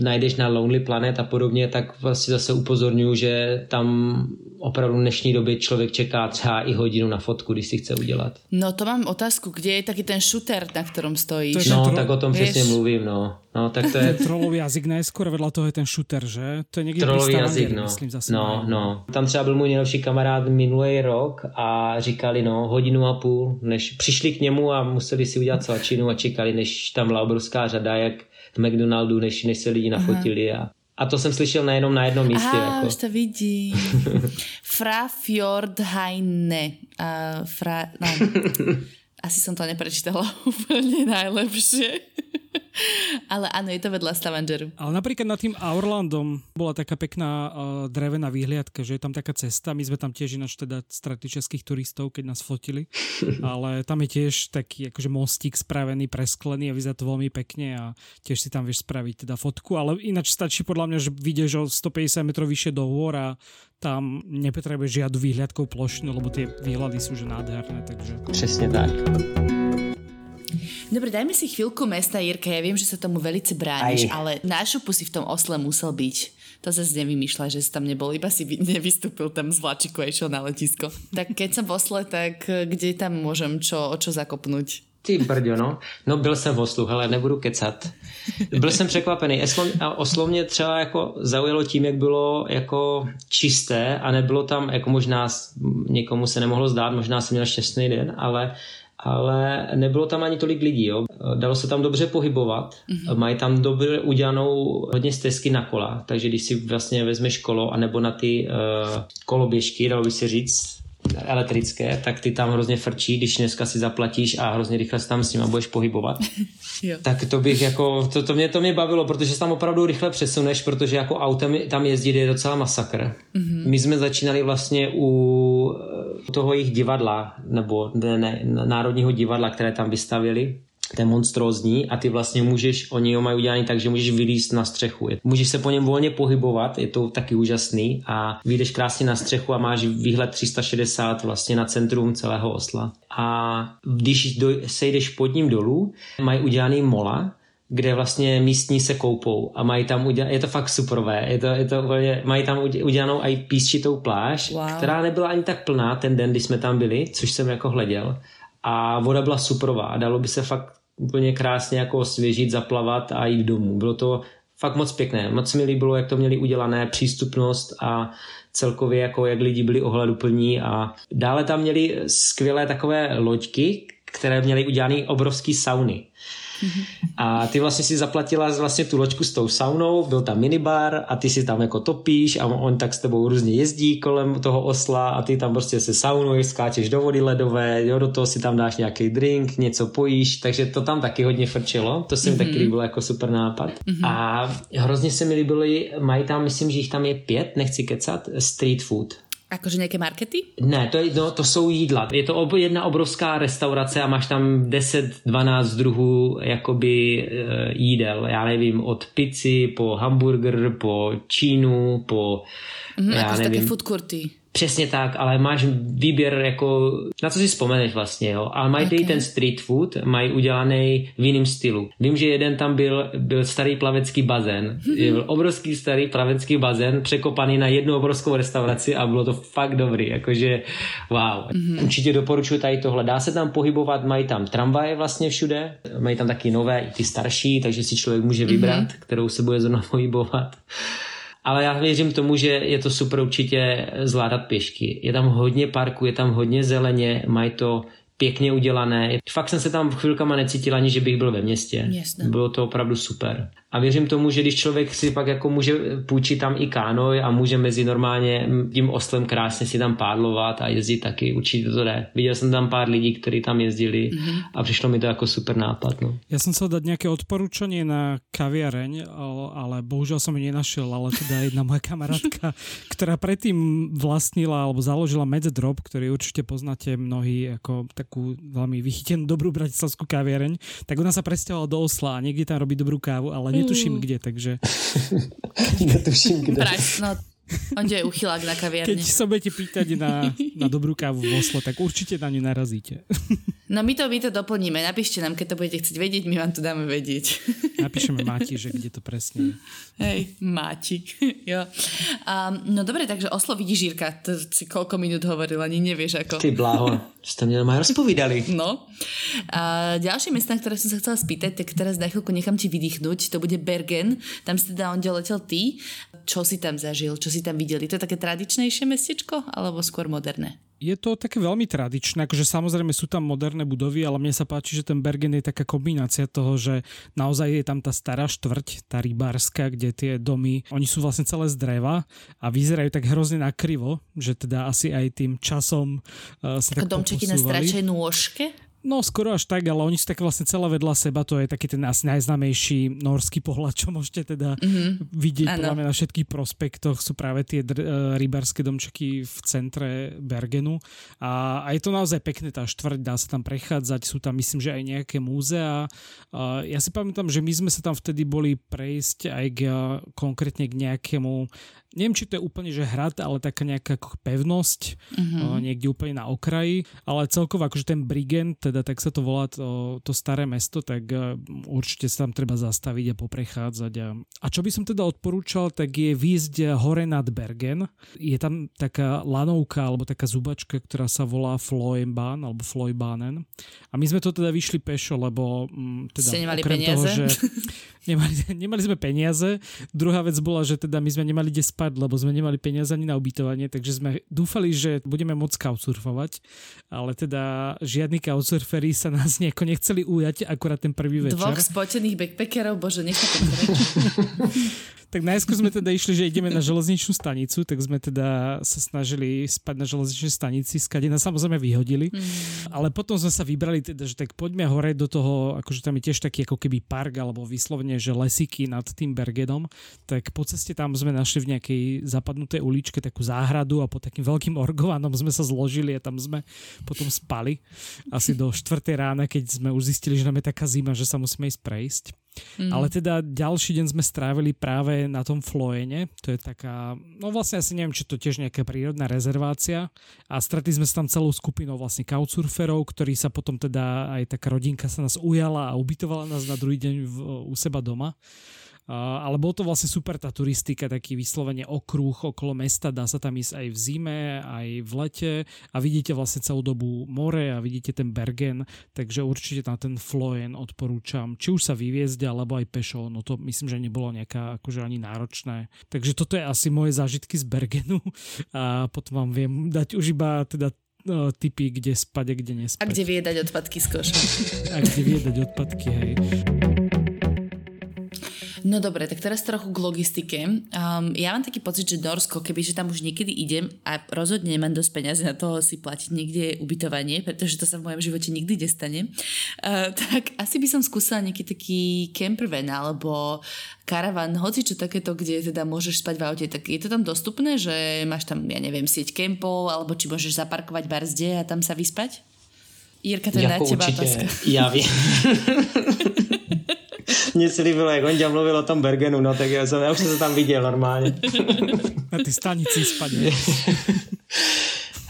C: najdeš na Lonely Planet a podobně, tak vlastně zase upozorňuji, že tam opravdu v dnešní době člověk čeká třeba i hodinu na fotku, když si chce udělat.
A: No to mám otázku, kde je taky ten shooter, na kterém stojíš?
C: No, tro... tak o tom přesně mluvím, no. No, tak to je...
B: Trolový jazyk najskôr, vedle toho je ten shooter, že? To je někde
C: Trolový jazyk, no. Myslím, zase no, no. Tam třeba byl můj nejlepší kamarád minulý rok a říkali, no, hodinu a půl, než přišli k němu a museli si udělat svačinu a čekali, než tam byla obrovská řada, jak v McDonaldu, než, než se lidi nafotili a a to jsem slyšel nejenom na jednom místě.
A: Aha, jako. už to vidím. Fra Fjordheine. Uh, fra, no. Asi som to neprečítala úplne najlepšie. Ale áno, je to vedľa Stavangeru.
B: Ale napríklad nad tým Aurlandom bola taká pekná uh, drevená výhliadka, že je tam taká cesta. My sme tam tiež ináč teda stratili českých turistov, keď nás fotili. Ale tam je tiež taký akože mostík spravený, presklený a vyzerá to veľmi pekne a tiež si tam vieš spraviť teda fotku. Ale ináč stačí podľa mňa, že vidieš o 150 metrov vyššie do hôr a tam nepotrebuješ žiadnu výhľadkou plošnú, lebo tie výhľady sú že nádherné. Takže...
C: Přesně tak.
A: Dobre, dajme si chvíľku mesta, Jirka. Ja viem, že sa tomu velice brániš, Aj. ale nášupu si v tom osle musel byť. To zase nevymýšľa, že si tam nebol, iba si nevystúpil tam z vláčiku a išiel na letisko. Tak keď som v Osle, tak eh, kde tam môžem čo, o čo zakopnúť?
C: Ty brďo, no. No byl jsem v Oslu, ale nebudu kecat. Byl jsem překvapený. A Oslo mě třeba jako zaujalo tím, jak bylo jako čisté a nebylo tam, jako možná někomu se nemohlo zdát, možná jsem měl šťastný den, ale ale nebylo tam ani tolik lidí. Jo. Dalo se tam dobře pohybovat, mm-hmm. mají tam dobře udělanou hodně stezky na kola, takže když si vlastně vezmeš kolo, anebo na ty uh, koloběžky, dalo by se říct, elektrické, tak ty tam hrozně frčí, když dneska si zaplatíš a hrozně rychle se tam s nima budeš pohybovat. tak to bych jako, to, to, mě, to mě bavilo, protože se tam opravdu rychle přesuneš, protože jako autem tam jezdit je docela masakr. Mm-hmm. My jsme začínali vlastně u toho jejich divadla, nebo ne, ne, národního divadla, které tam vystavili je monstrózní a ty vlastně můžeš, oni ho mají udělaný tak, že můžeš vylíst na střechu. Můžeš se po něm volně pohybovat, je to taky úžasný a vyjdeš krásně na střechu a máš výhled 360 vlastně na centrum celého osla. A když do, sejdeš pod ním dolů, mají udělaný mola, kde vlastně místní se koupou a mají tam udělané, je to fakt superové, je to, je to úplně, mají tam udělanou i písčitou pláž, wow. která nebyla ani tak plná ten den, kdy jsme tam byli, což jsem jako hleděl a voda byla superová, dalo by se fakt úplně krásně jako osvěžit, zaplavat a jít domů. Bylo to fakt moc pěkné. Moc mi líbilo, jak to měli udělané, přístupnost a celkově jako jak lidi byli ohleduplní a dále tam měli skvělé takové loďky, které měly udělané obrovský sauny. A ty vlastně si zaplatila vlastně tu loďku s tou saunou, byl tam minibar a ty si tam jako topíš a on tak s tebou různě jezdí kolem toho osla a ty tam prostě se saunuješ, skáčeš do vody ledové, jo, do toho si tam dáš nějaký drink, něco pojíš, takže to tam taky hodně frčilo, to se mi mm-hmm. taky líbilo jako super nápad. Mm-hmm. A hrozně se mi líbily, mají tam, myslím, že jich tam je pět, nechci kecat, street food.
A: Akože nějaké markety?
C: Ne, to, je, no, to jsou jídla. Je to ob, jedna obrovská restaurace a máš tam 10-12 druhů jakoby e, jídel. Já nevím, od pici po hamburger, po čínu, po...
A: Mm, já nevím. také food courty.
C: Přesně tak, ale máš výběr jako, na co si vzpomeneš vlastně, jo. Ale mají okay. ten street food, mají udělaný v jiném stylu. Vím, že jeden tam byl, byl starý plavecký bazén. Byl obrovský starý plavecký bazén, překopaný na jednu obrovskou restauraci a bylo to fakt dobrý, jakože wow. Mm-hmm. Určitě doporučuji tady tohle. Dá se tam pohybovat, mají tam tramvaje vlastně všude, mají tam taky nové, i ty starší, takže si člověk může vybrat, mm-hmm. kterou se bude zrovna pohybovat. Ale já věřím tomu, že je to super určitě zvládat pěšky. Je tam hodně parku, je tam hodně zeleně, mají to pěkně udělané. Fakt jsem se tam chvilkama necítil ani, že bych byl ve městě.
A: Jasne.
C: Bylo to opravdu super. A věřím tomu, že když člověk si pak jako může půjčit tam i kánoj a může mezi normálně tím oslem krásně si tam pádlovat a jezdit taky, určitě to jde. Viděl jsem tam pár lidí, kteří tam jezdili mm-hmm. a přišlo mi to jako super nápad. No.
B: Já jsem chcel dať nějaké odporučení na kaviareň, ale bohužel jsem ji nenašel, ale teda jedna moja kamarátka, která predtým vlastnila alebo založila Drop, ktorý určite poznáte mnohí ako takú veľmi vychytenú dobrú bratislavskú kaviareň, tak ona sa presťahovala do Osla a niekde tam robí dobrú kávu, ale netuším mm. kde, takže...
C: netuším kde.
A: Price, no on je uchylák na kaviarni.
B: Keď sa budete pýtať na, na dobrú kávu v Oslo, tak určite na ňu narazíte.
A: No my to, my to doplníme. Napíšte nám, keď to budete chcieť vedieť, my vám to dáme vedieť.
B: Napíšeme Máti, že kde to presne je.
A: Hej, Máti. jo. Um, no dobre, takže Oslo vidíš, Žírka. To si koľko minút hovoril, ani nevieš ako.
C: Ty bláho, ste mňa ma rozpovídali.
A: No. A ďalšie mesta, ktoré som sa chcela spýtať, tak teraz na chvíľku nechám ti vydýchnuť. To bude Bergen. Tam si teda on letel ty. Čo si tam zažil? Čo si tam videli? To je také tradičnejšie mestečko? Alebo skôr moderné?
B: je to také veľmi tradičné, akože samozrejme sú tam moderné budovy, ale mne sa páči, že ten Bergen je taká kombinácia toho, že naozaj je tam tá stará štvrť, tá rybárska, kde tie domy, oni sú vlastne celé z dreva a vyzerajú tak hrozne nakrivo, že teda asi aj tým časom uh, sa tak
A: domčeky na stračej nôžke?
B: No skoro až tak, ale oni sú tak vlastne celé vedľa seba, to je taký ten asi najznámejší norský pohľad, čo môžete teda mm-hmm. vidieť mňa na všetkých prospektoch, sú práve tie dr- e, rybárske domčeky v centre Bergenu a, a je to naozaj pekné, tá štvrť, dá sa tam prechádzať, sú tam myslím, že aj nejaké múzea. A ja si pamätám, že my sme sa tam vtedy boli prejsť aj k, konkrétne k nejakému neviem, či to je úplne že hrad, ale taká nejaká pevnosť, uh-huh. niekde úplne na okraji, ale celkovo akože ten Brigent, teda tak sa to volá to, to staré mesto, tak e, určite sa tam treba zastaviť a poprechádzať. A, a čo by som teda odporúčal, tak je výjsť hore nad Bergen. Je tam taká lanovka alebo taká zubačka, ktorá sa volá Floenbahn alebo Floibahnen. A my sme to teda vyšli pešo, lebo
A: mm, teda Ste nemali peniaze? Toho, že
B: nemali, nemali sme peniaze. Druhá vec bola, že teda my sme nemali kde spať, lebo sme nemali peniaze ani na ubytovanie, takže sme dúfali, že budeme môcť couchsurfovať, ale teda žiadni couchsurferi sa nás nejako nechceli ujať akurát ten prvý večer.
A: Dvoch spotených backpackerov, bože, nech to
B: Tak najskôr sme teda išli, že ideme na železničnú stanicu, tak sme teda sa snažili spať na železničnej stanici, skade nás samozrejme vyhodili. Mm. Ale potom sme sa vybrali teda, že tak poďme hore do toho, akože tam je tiež taký ako keby park alebo vyslovene, že lesiky nad tým Bergenom. Tak po ceste tam sme našli v nejakej zapadnutej uličke takú záhradu a po takým veľkým orgovanom sme sa zložili a tam sme potom spali asi do 4 rána, keď sme už zistili, že nám je taká zima, že sa musíme ísť prejsť. Mm. Ale teda ďalší deň sme strávili práve na tom Floene, to je taká, no vlastne asi neviem, či to tiež nejaká prírodná rezervácia. A stretli sme sa tam celou skupinou vlastne couchsurferov, ktorí sa potom teda aj taká rodinka sa nás ujala a ubytovala nás na druhý deň v, u seba doma ale bol to vlastne super tá turistika, taký vyslovene okruh okolo mesta, dá sa tam ísť aj v zime, aj v lete a vidíte vlastne celú dobu more a vidíte ten Bergen, takže určite na ten Floen odporúčam, či už sa vyviezť, alebo aj pešo, no to myslím, že nebolo nejaká akože ani náročné. Takže toto je asi moje zážitky z Bergenu a potom vám viem dať už iba teda no, typy, kde spať a kde nespať.
A: A kde viedať odpadky z koša.
B: a kde viedať odpadky, hej.
A: No dobre, tak teraz trochu k logistike. Um, ja mám taký pocit, že Norsko, kebyže tam už niekedy idem a rozhodne nemám dosť peniazy na toho si platiť niekde ubytovanie, pretože to sa v mojom živote nikdy nestane, uh, tak asi by som skúsila nejaký taký campervan alebo karavan, hoci čo takéto, kde teda môžeš spať v aute, tak je to tam dostupné, že máš tam, ja neviem, sieť kempov, alebo či môžeš zaparkovať barzde a tam sa vyspať? Jirka, to je jako na teba určitě, otázka.
C: Já vím. Mně se líbilo, jak Honďa mluvil o tom Bergenu, no tak já, jsem, já už jsem se tam viděl normálně.
B: Na ty stanici spadne.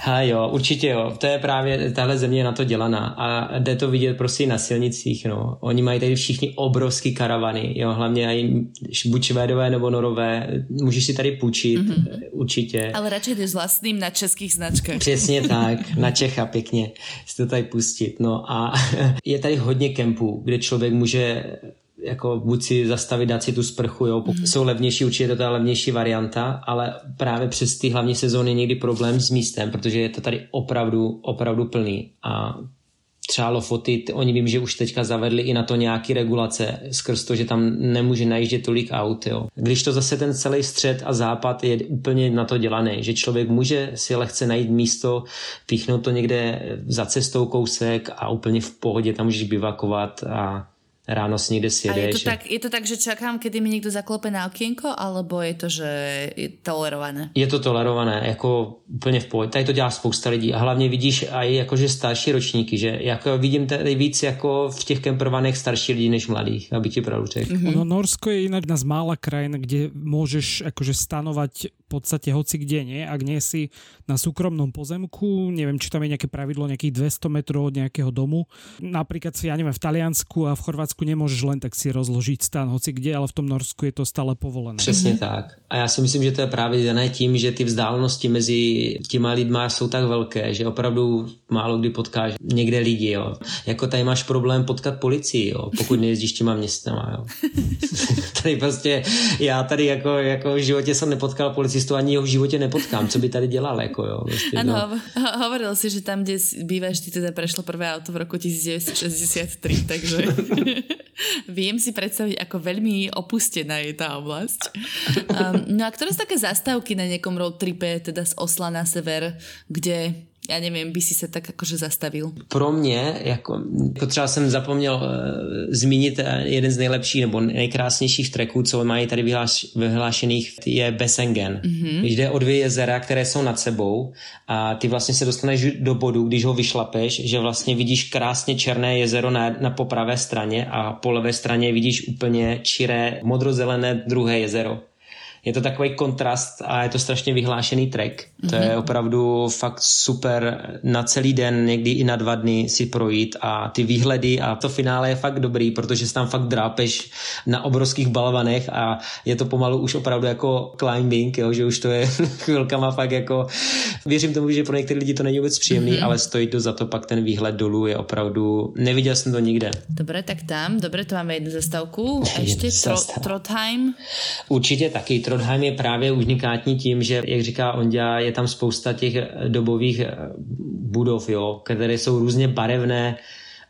C: Ha jo, určitě jo. To je právě, tahle země je na to dělaná a jde to vidět prostě na silnicích, no. Oni mají tady všichni obrovský karavany, jo, hlavně i buď švédové nebo norové, můžeš si tady půjčit, mm-hmm. určitě.
A: Ale radši jde s vlastním na českých značkách.
C: Přesně tak, na Čecha pěkně si to tady pustit, no a je tady hodně kempů, kde člověk může jako buď si zastavit, dát si tu sprchu, jo, mm. jsou levnější, určitě je to ta levnější varianta, ale právě přes ty hlavní sezóny někdy problém s místem, protože je to tady opravdu, opravdu plný a třeba Lofoty, oni vím, že už teďka zavedli i na to nějaký regulace skrz to, že tam nemůže najíždět tolik aut. Jo. Když to zase ten celý střed a západ je úplně na to dělaný, že člověk může si lehce najít místo, píchnout to někde za cestou kousek a úplně v pohodě tam můžeš bivakovat a ráno si někde sjedeš.
A: A je to, tak, je to tak, že čakám, kedy mi někdo zaklope na okienko, alebo je to, že je tolerované?
C: Je to tolerované, jako úplně v pohodě. Tady to dělá spousta lidí a hlavně vidíš i jakože starší ročníky, že jako vidím tady víc jako v těch kemperovaných starší lidí než mladých, aby ti pravdu řekl.
B: Mm-hmm. No Norsko je inak jedna z mála krajín, kde môžeš akože stanovať v podstate hoci kde, nie? Ak nie si na súkromnom pozemku, neviem, či tam je nejaké pravidlo nejakých 200 metrov od nejakého domu. Napríklad si, ja neviem, v Taliansku a v Chorvátsku nemôžeš len tak si rozložiť stan hoci kde, ale v tom Norsku je to stále povolené.
C: Přesně tak. A já si myslím, že to je právě dané tím, že ty vzdálenosti mezi těma lidma jsou tak velké, že opravdu málo kdy potkáš někde lidi, jo. Jako tady máš problém potkat policii, jo, pokud nejezdíš těma městama, jo. tady prostě, já tady jako, jako v životě jsem nepotkal policistu, ani ho v životě nepotkám, co by tady dělal, jako jo. Prostě,
A: ano, no. hovoril si, že tam, kde býváš, ty teda prešlo prvé auto v roku 1963, takže viem si predstaviť, ako veľmi opustená je tá oblasť. Um, no a ktoré sú také zastávky na nejakom roadtripe, teda z Osla na sever, kde já nevím, by si se tak jakože zastavil?
C: Pro mě, jako, jako třeba jsem zapomněl uh, zmínit uh, jeden z nejlepších nebo nejkrásnějších treků, co mají tady vyhláš, vyhlášených, je Besengen. Mm-hmm. Jde o dvě jezera, které jsou nad sebou a ty vlastně se dostaneš do bodu, když ho vyšlapeš, že vlastně vidíš krásně černé jezero na, na po pravé straně a po levé straně vidíš úplně čiré modrozelené druhé jezero je to takový kontrast a je to strašně vyhlášený track. Mm-hmm. To je mhm. opravdu fakt super na celý den, někdy i na dva dny si projít a ty výhledy a to finále je fakt dobrý, protože si tam fakt drápeš na obrovských balvanech a je to pomalu už opravdu jako climbing, jo, že už to je chvilkama fakt jako věřím tomu, že pro některé lidi to není vůbec příjemný, mm-hmm. ale stojí to za to pak ten výhled dolů je opravdu, neviděl jsem to nikde.
A: Dobré, tak tam, dobré, to máme jednu zastavku. A ještě tro, Trotheim?
C: Určitě taky Trondheim je právě unikátní tím, že, jak říká Ondě, je tam spousta těch dobových budov, jo, které jsou různě barevné,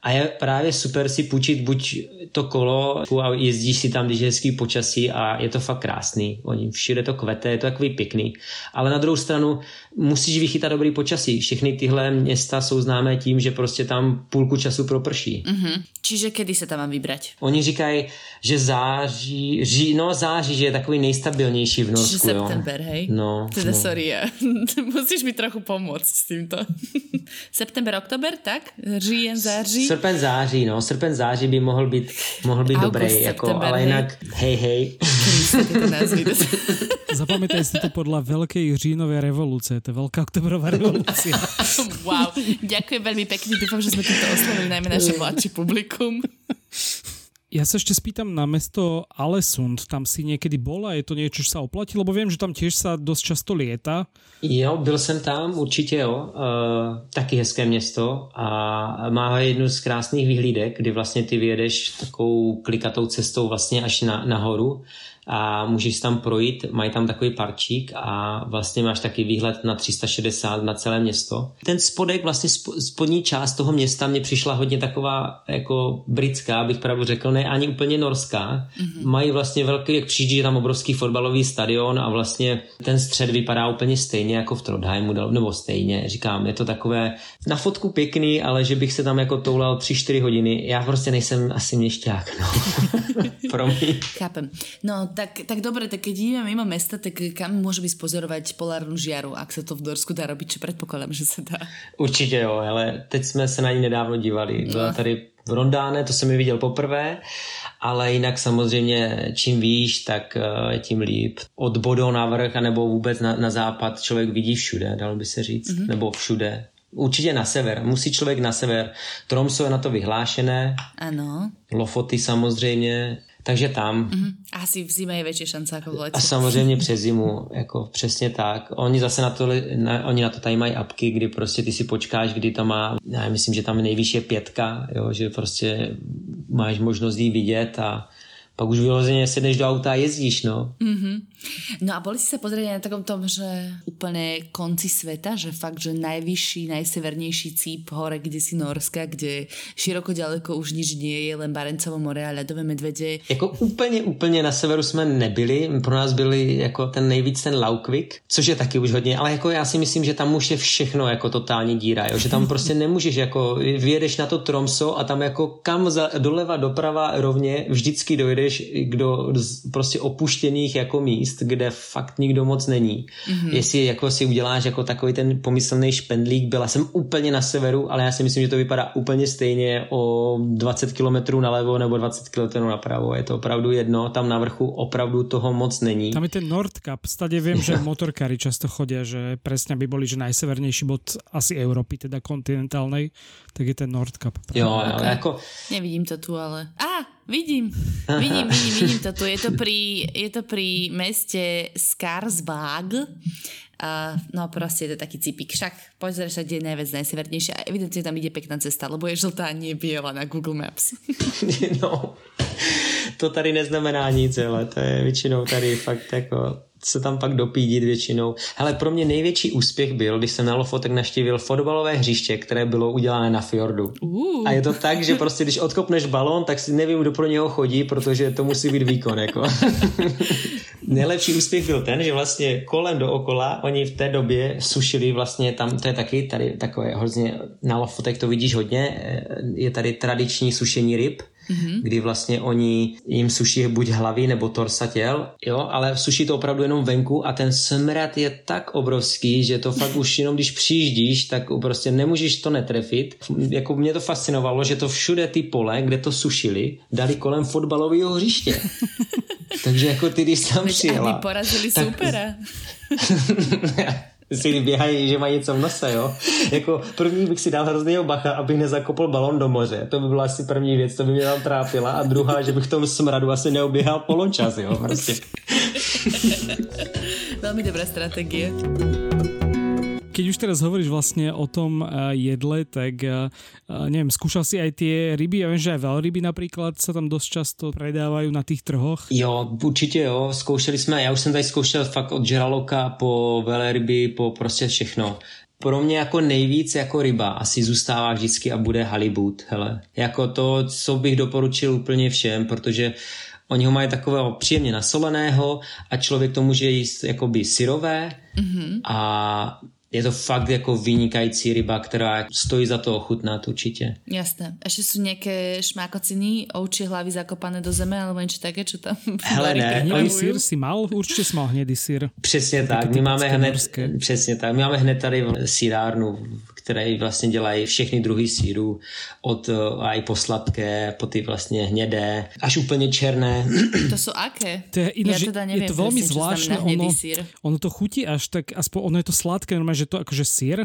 C: a je právě super si půjčit buď to kolo a jezdíš si tam, když je hezký počasí a je to fakt krásný. Oni všude to kvete, je to takový pěkný. Ale na druhou stranu musíš vychytat dobrý počasí. Všechny tyhle města jsou známé tím, že prostě tam půlku času proprší.
A: Mm-hmm. Čiže kedy se tam mám vybrat?
C: Oni říkají, že září, ří, no září, že je takový nejstabilnější v Norsku.
A: Čiže september, hej?
C: No.
A: Teda
C: no.
A: sorry, musíš mi trochu pomoct s tímto. september, oktober, tak? Říjen, září?
C: Srpen, září, no. Srpen, září by mohl být, mohl být August, dobrý, jako, ale jinak hej, hej.
B: Zapamätaj si to podľa Veľkej říjnovej revolúcie. To je Veľká oktobrová revolúcia.
A: wow, ďakujem veľmi pekne. Dúfam, že sme týmto oslovili najmä naše mladší publikum.
B: Ja sa ešte spýtam na mesto Alesund. Tam si niekedy bola? Je to niečo, čo sa oplatí? Lebo viem, že tam tiež sa dosť často lieta.
C: Jo, byl jsem tam, určitě jo. E, taky hezké město a má jednu z krásných vyhlídek, kdy vlastně ty vyjedeš takovou klikatou cestou vlastně až na, nahoru a můžeš tam projít, mají tam takový parčík a vlastně máš taky výhled na 360 na celé město. Ten spodek, vlastně spodní část toho města mě přišla hodně taková jako britská, bych pravdu řekl, ne ani úplně norská. Mm-hmm. Mají vlastně velký, jak přijde, je tam obrovský fotbalový stadion a vlastně ten střed vypadá úplně stejně jako v Trondheimu, nebo stejně, říkám, je to takové na fotku pěkný, ale že bych se tam jako toulal 3-4 hodiny, já prostě nejsem asi měšťák, no. Promiň.
A: Chápem. No, tak, tak dobre, tak keď ideme mimo mesta, tak kam môžeme spozorovať polárnu žiaru, ak sa to v Dorsku dá robiť, čo predpokladám, že sa dá.
C: Určitě jo, ale teď jsme se na ní nedávno dívali. Byla no. tady v Rondáne, to jsem ji viděl poprvé, ale jinak samozřejmě čím výš, tak eh, tím líp. Od Bodo na vrch, anebo vůbec na, na západ člověk vidí všude, dalo by se říct, mm-hmm. nebo všude. Určitě na sever. Musí člověk na sever. Tromso je na to vyhlášené.
A: Ano.
C: Lofoty samozřejmě. Takže tam.
A: Mm-hmm. Asi v zimě je větší šance jako v létě.
C: A samozřejmě přes zimu, jako přesně tak. Oni zase na to, na, oni na to tady mají apky, kdy prostě ty si počkáš, kdy tam má, já myslím, že tam nejvýš je pětka, jo, že prostě máš možnost jí vidět a pak už vyloženě sedneš do auta a jezdíš, no.
A: Mm-hmm. No a boli si sa pozrieť na takom tom, že úplne konci sveta, že fakt, že najvyšší, najsevernejší cíp hore, kde si Norska, kde široko ďaleko už nič nie je, len Barencovo more a ľadové medvede.
C: Jako úplně, úplně na severu jsme nebyli, pro nás byli jako ten nejvíc ten Laukvik, což je taky už hodně, ale jako já si myslím, že tam už je všechno jako totální díra, jo? že tam prostě nemůžeš jako, vyjedeš na to Tromso a tam jako kam za, doleva, doprava rovně vždycky dojedeš do prostě opuštěných jako míst kde fakt nikdo moc není. Mm-hmm. Jestli jako si uděláš jako takový ten pomyslný špendlík, byla jsem úplně na severu, ale já si myslím, že to vypadá úplně stejně o 20 km nalevo nebo 20 km napravo. Je to opravdu jedno, tam na vrchu opravdu toho moc není.
B: Tam je ten Nordkap, stade vím, že motorkári často chodí, že přesně by byli, že najsevernejší bod asi Európy, teda kontinentálnej, tak je ten Nordkap.
C: Jo, jo, jako...
A: Nevidím to tu, ale... A, Vidím, vidím, vidím, vidím to tu. Je to pri, je to pri meste Skarsbag. Uh, no proste je to taký cipik. Však pozrieš sa, kde je najviac najsevernejšie a evidentne tam ide pekná cesta, lebo je žltá, nie biela na Google Maps.
C: no, to tady neznamená nic, ale to je většinou tady fakt jako se tam pak dopídit většinou. Hele, pro mě největší úspěch byl, když jsem na Lofotek naštívil fotbalové hřiště, které bylo udělané na fjordu. Uh. A je to tak, že prostě když odkopneš balón, tak si nevím, kdo pro něho chodí, protože to musí být výkon. Jako. Nejlepší úspěch byl ten, že vlastně kolem dookola oni v té době sušili vlastně tam, to je taky tady takové hodně, na Lofotek to vidíš hodně, je tady tradiční sušení ryb, mm-hmm. kdy vlastně oni jim suší buď hlavy nebo torsa těl, jo, ale suší to opravdu jenom venku a ten smrad je tak obrovský, že to fakt už jenom když přijíždíš, tak prostě nemůžeš to netrefit. Jako mě to fascinovalo, že to všude ty pole, kde to sušili, dali kolem fotbalového hřiště. Takže jako ty, když tam přijela...
A: Aby porazili tak... supera.
C: si běhají, že mají něco v nose, jo. Jako první bych si dal hrozného bacha, abych nezakopl balon do moře. To by byla asi první věc, to by mě tam trápila. A druhá, že bych v tom smradu asi neoběhal poločas, jo. Prostě.
A: Velmi dobrá strategie.
B: Keď už teraz hovoríš vlastne o tom uh, jedle, tak uh, neviem, skúšal si aj tie ryby? Ja viem, že aj veľryby napríklad sa tam dosť často predávajú na tých trhoch.
C: Jo, určitě jo, zkoušeli jsme, já už jsem tady zkoušel fakt od žraloka po velryby, po prostě všechno pro mě jako nejvíc jako ryba asi zůstává vždycky a bude halibut, hele. Jako to, co bych doporučil úplně všem, protože Oni ho mají takového příjemně nasoleného a člověk to může jíst jakoby syrové mm-hmm. a je to fakt jako vynikající ryba, která stojí za to ochutnat určitě.
A: Jasné. Ještě jsou nějaké šmákociny, ovčí hlavy zakopané do zeme, alebo něco také, čo tam
C: Hele ne.
B: Hnedý sír si mal? Určitě jsi mal hnedý sír.
C: Přesně tak. My máme hned, přesně tak. My máme hned tady sírárnu, které vlastně dělají všechny druhy sírů, od uh, aj po sladké, po ty vlastně hnědé, až úplně černé.
A: To jsou aké?
B: To je, ináč, ja teda neviem, je to veľmi zvláštne, ono, ono to chutí až tak, aspoň ono je to sladké, normálne, že to akože sír,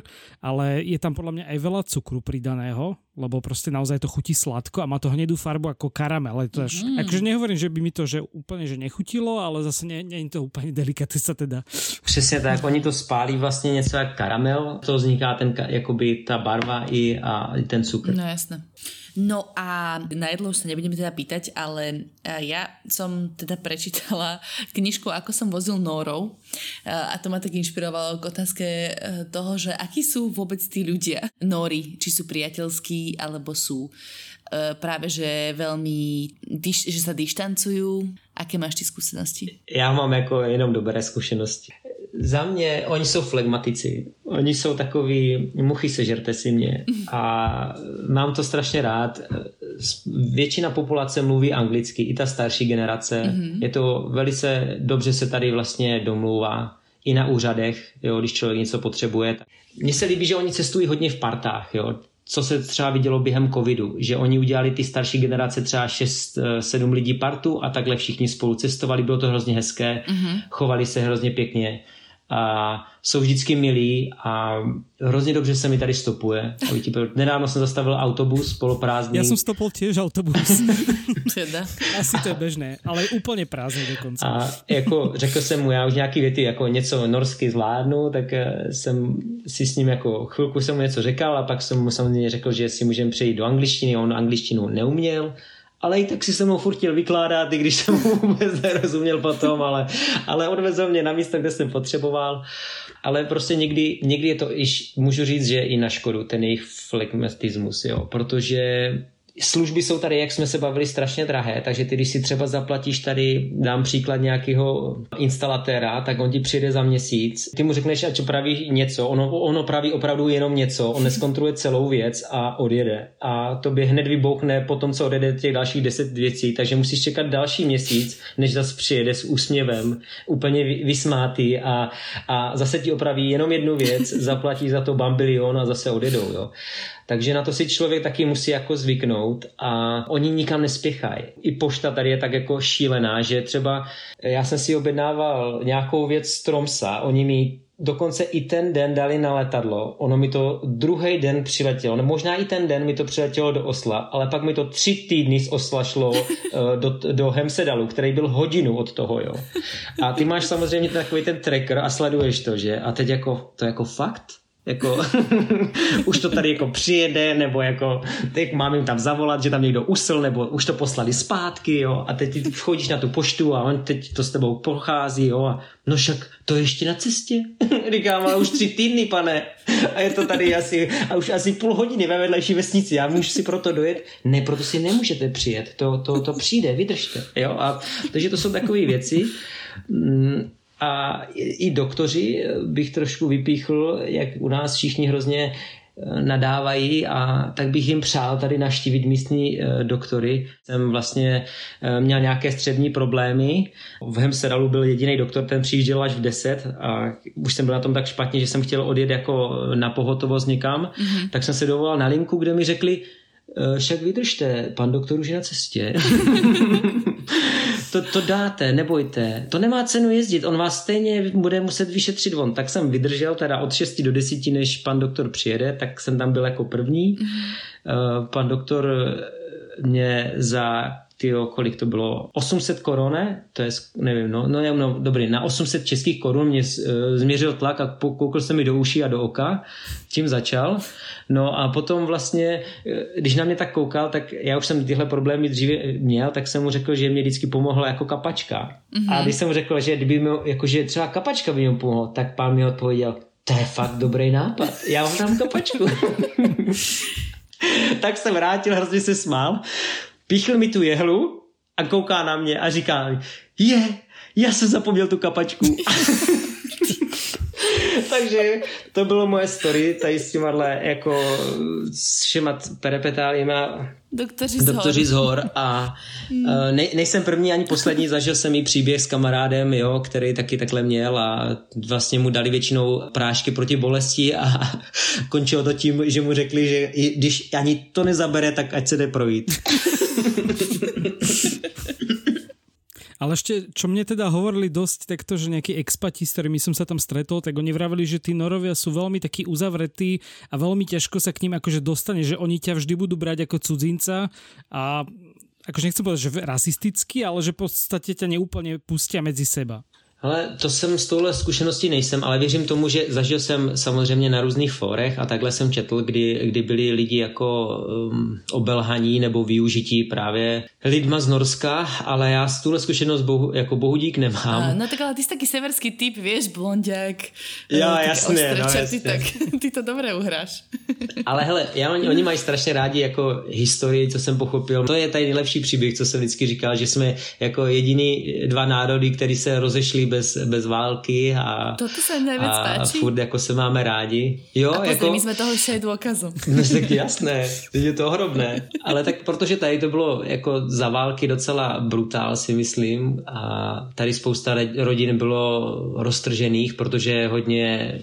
B: ale je tam podľa mňa aj veľa cukru pridaného, lebo prostě naozaj to chutí sladko a má to hnedú farbu ako karamel. Je to až, mm. akože nehovorím, že by mi to že úplně že nechutilo, ale zase nie, nie je to úplně delikatesa teda.
C: Přesně tak, oni to spálí vlastně něco jak karamel, to vzniká ten, jakoby ta barva i, a i ten cukr.
A: No jasné. No a na jedlo už sa nebudeme teda pýtať, ale e, ja som teda prečítala knižku Ako som vozil Nórov e, a to ma tak inšpirovalo k otázke e, toho, že akí sú vôbec tí ľudia Nóri, či sú priateľskí, alebo sú práve že veľmi, že sa dištancujú. Aké máš ty skúsenosti?
C: Já mám jako jenom dobré zkušenosti. Za mě, oni jsou flegmatici. Oni jsou takový, muchy sežerte si mě. A mám to strašně rád. Většina populace mluví anglicky, i ta starší generace. Mm-hmm. Je to velice dobře se tady vlastně domlouvá i na úřadech, jo, když člověk něco potřebuje. Mně se líbí, že oni cestují hodně v partách. Jo co se třeba vidělo během covidu, že oni udělali ty starší generace třeba 6-7 lidí partu a takhle všichni spolu cestovali, bylo to hrozně hezké, mm-hmm. chovali se hrozně pěkně a jsou vždycky milí a hrozně dobře se mi tady stopuje. Nedávno jsem zastavil autobus poloprázdný.
B: Já jsem stopil těž autobus. Asi to je bežné, ale úplně prázdný dokonce.
C: A jako řekl jsem mu, já už nějaký věty jako něco norsky zvládnu, tak eh, jsem si s ním jako chvilku jsem mu něco řekl a pak jsem mu samozřejmě řekl, že si můžeme přejít do angličtiny, on angličtinu neuměl ale i tak si se mu furt chtěl vykládat, i když jsem mu vůbec nerozuměl potom, ale, ale odvezl mě na místo, kde jsem potřeboval. Ale prostě někdy, někdy je to, iž, můžu říct, že i na škodu ten jejich flegmatismus, jo, protože služby jsou tady, jak jsme se bavili, strašně drahé, takže ty, když si třeba zaplatíš tady, dám příklad nějakého instalatéra, tak on ti přijde za měsíc, ty mu řekneš, ať praví něco, ono, ono praví opravdu jenom něco, on neskontroluje celou věc a odjede. A to by hned vybouchne po tom, co odjede těch dalších deset věcí, takže musíš čekat další měsíc, než zase přijede s úsměvem, úplně vysmátý a, a zase ti opraví jenom jednu věc, zaplatí za to bambilion a zase odjedou. Jo. Takže na to si člověk taky musí jako zvyknout a oni nikam nespěchají. I pošta tady je tak jako šílená, že třeba já jsem si objednával nějakou věc z Tromsa, oni mi dokonce i ten den dali na letadlo. Ono mi to druhý den přiletělo, no možná i ten den mi to přiletělo do Osla, ale pak mi to tři týdny z Osla šlo uh, do, do Hemsedalu, který byl hodinu od toho, jo. A ty máš samozřejmě takový ten tracker a sleduješ to, že? A teď jako, to jako fakt? Jako už to tady jako přijede, nebo jako teď mám jim tam zavolat, že tam někdo usl, nebo už to poslali zpátky, jo, a teď ty vchodíš na tu poštu a on teď to s tebou prochází, jo, a no však to je ještě na cestě. Říkám, ale už tři týdny, pane. A je to tady asi, a už asi půl hodiny ve vedlejší vesnici. Já můžu si proto dojet? Ne, proto si nemůžete přijet. To, to, to přijde, vydržte. Jo? A, takže to jsou takové věci. A i doktoři bych trošku vypíchl, jak u nás všichni hrozně eh, nadávají a tak bych jim přál tady naštívit místní eh, doktory. Jsem vlastně eh, měl nějaké střední problémy. V Hemsedalu byl jediný doktor, ten přijížděl až v 10 a už jsem byl na tom tak špatně, že jsem chtěl odjet jako na pohotovost někam, mm-hmm. tak jsem se dovolal na linku, kde mi řekli, však vydržte, pan doktor už je na cestě. to, to dáte, nebojte. To nemá cenu jezdit, on vás stejně bude muset vyšetřit on. Tak jsem vydržel teda od 6 do 10, než pan doktor přijede, tak jsem tam byl jako první. Mm-hmm. Pan doktor mě za tyjo, kolik to bylo, 800 korun, to je, nevím, no, no, no, dobrý, na 800 českých korun mě uh, změřil tlak a koukl se mi do uší a do oka, tím začal. No a potom vlastně, eh, když na mě tak koukal, tak já už jsem tyhle problémy dříve měl, tak jsem mu řekl, že mě vždycky pomohla jako kapačka. Mm-hmm. A když jsem mu řekl, že kdyby mi, jakože třeba kapačka by mi pomohla, tak pán mi odpověděl, to je fakt dobrý nápad, já vám dám kapačku. tak se vrátil, hrozně se smál píchl mi tu jehlu a kouká na mě a říká mi, je, já jsem zapomněl tu kapačku. Takže to bylo moje story tady s těma jako s všema perepetáliema
A: Doktoři z
C: Doktoři z hor a hmm. uh, ne, nejsem první ani poslední, zažil jsem i příběh s kamarádem, jo, který taky takhle měl a vlastně mu dali většinou prášky proti bolesti a končilo to tím, že mu řekli, že když ani to nezabere, tak ať se jde projít.
B: Ale ešte, čo mne teda hovorili dosť takto, že nejakí expati, s ktorými som sa tam stretol, tak oni vraveli, že tí norovia sú veľmi takí uzavretí a veľmi ťažko sa k ním akože dostane, že oni ťa vždy budú brať ako cudzinca a akože nechcem povedať, že rasisticky, ale že v podstate ťa neúplne pustia medzi seba.
C: Ale to jsem s touhle zkušeností nejsem, ale věřím tomu, že zažil jsem samozřejmě na různých fórech a takhle jsem četl, kdy, kdy byli lidi jako um, obelhaní nebo využití právě lidma z Norska, ale já s tuhle zkušenost bohu, jako bohudík nemám. A,
A: no tak ale ty jsi taky severský typ, víš, blondiak.
C: Jo, jasně, no,
A: jasně. Tak ty to dobře uhráš.
C: ale hele, já, oni, oni mají strašně rádi jako historii, co jsem pochopil. To je tady nejlepší příběh, co jsem vždycky říkal, že jsme jako jediný dva národy, který se rozešli bez, bez války a,
A: Toto se nejvíc
C: a
A: páči.
C: furt jako se máme rádi. Jo,
A: a
C: jako,
A: my jsme toho ještě důkazem.
C: No tak jasné, je to ohromné. Ale tak protože tady to bylo jako za války docela brutál si myslím a tady spousta rodin bylo roztržených, protože hodně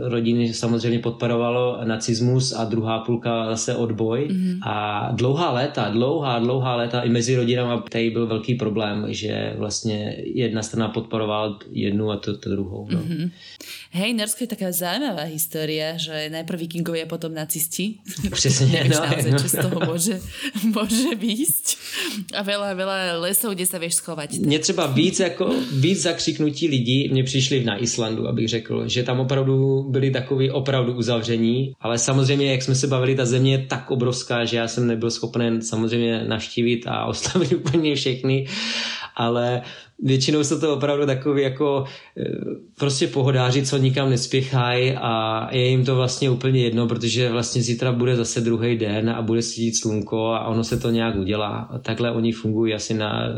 C: rodin samozřejmě podporovalo nacismus a druhá půlka zase odboj mm-hmm. a dlouhá léta, dlouhá, dlouhá léta i mezi rodinami tady byl velký problém, že vlastně jedna strana podporovala miloval jednu a to, to druhou. No. Mm-hmm.
A: Hej, Norsko je taká zaujímavá história, že najprv vikingovia, potom nacisti.
C: Přesně, no,
A: naozaj, no. čo z toho môže, môže výjsť. A veľa, veľa lesov, kde sa vieš schovať.
C: Mně třeba víc, jako, víc zakřiknutí lidí mě přišli na Islandu, abych řekl, že tam opravdu byli takový opravdu uzavření, ale samozřejmě, jak jsme se bavili, ta země je tak obrovská, že já jsem nebyl schopen samozřejmě navštívit a oslavit úplně všechny, ale většinou jsou to opravdu takový jako eh, prostě pohodáři, co nikam nespěchají a je jim to vlastně úplně jedno, protože vlastně zítra bude zase druhý den a bude svít slunko a ono se to nějak udělá. A takhle oni fungují asi na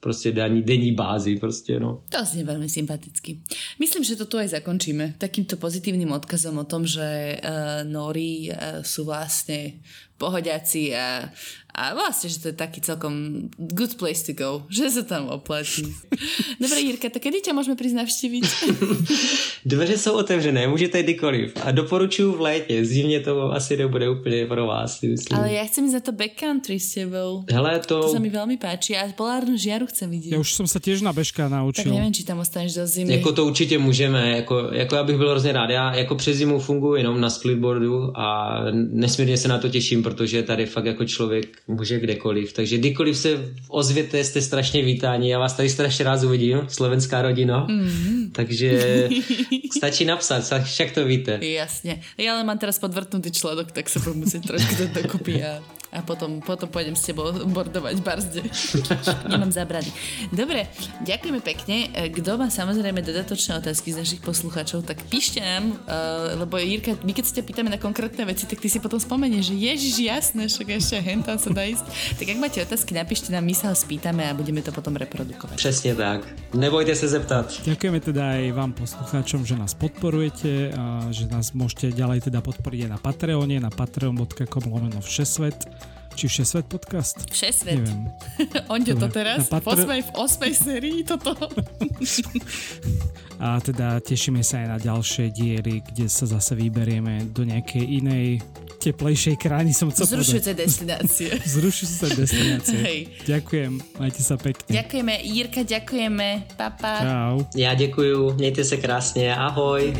C: prostě denní, denní bázi. Prostě, no.
A: To znie veľmi sympaticky. Myslím, že to tu aj zakončíme takýmto pozitívnym odkazom o tom, že uh, Nori uh, sú vlastne pohodiaci a, a vlastne, že to je taký celkom good place to go, že sa tam oplatí. Dobre, Jirka, tak kedy ťa môžeme prísť navštíviť?
C: Dveře jsou otevřené, můžete kdykoliv. A doporučuju v létě, zimně to asi nebude úplně pro vás, myslím.
A: Ale ja chcem ísť za to backcountry s tebou.
C: Hele, to...
A: To sa mi veľmi páči a polárnu žiaru chcem vidieť.
B: Ja už som sa tiež na bežka naučil.
A: Tak neviem, či tam ostaneš do zimy.
C: Jako to určitě můžeme, jako, jako já bych byl hrozně rád. Já jako přes zimu funguji jenom na splitboardu a nesmírně se na to těším, protože tady fakt jako člověk může kdekoliv. Takže kdykoliv se ozvěte, jste strašně vítáni. Já vás tady strašně rád uvidím, slovenská rodina. Mm-hmm. Takže stačí napsat, však to víte.
A: Jasně. Já ale mám teraz podvrtnutý článok, tak se budu muset trošku dát dokupy a a potom, potom pôjdem s tebou bordovať barzde. Nemám zábrany. Dobre, ďakujeme pekne. Kto má samozrejme dodatočné otázky z našich poslucháčov, tak píšte nám, uh, lebo Jirka, my keď sa ťa pýtame na konkrétne veci, tak ty si potom spomenieš, že ježiš, jasné, však ešte hentam sa dá ísť. Tak ak máte otázky, napíšte nám, my sa ho spýtame a budeme to potom reprodukovať.
C: Přesně tak. Nebojte se zeptat.
B: Ďakujeme teda aj vám poslucháčom, že nás podporujete a že nás môžete ďalej teda podporiť na Patreone, na patreon.com lomeno všesvet či Všesvet podcast?
A: Všesvet.
B: Neviem.
A: Onde to teraz? V 8. v 8. sérii toto?
B: A teda tešíme sa aj na ďalšie diely, kde sa zase vyberieme do nejakej inej teplejšej krajiny som chcel
A: Zrušujúce destinácie.
B: Zrušujúce destinácie. Hej. Ďakujem, majte sa pekne.
A: Ďakujeme, Jirka, ďakujeme, papa.
B: Čau.
C: Já děkuju, mějte se krásně, ahoj.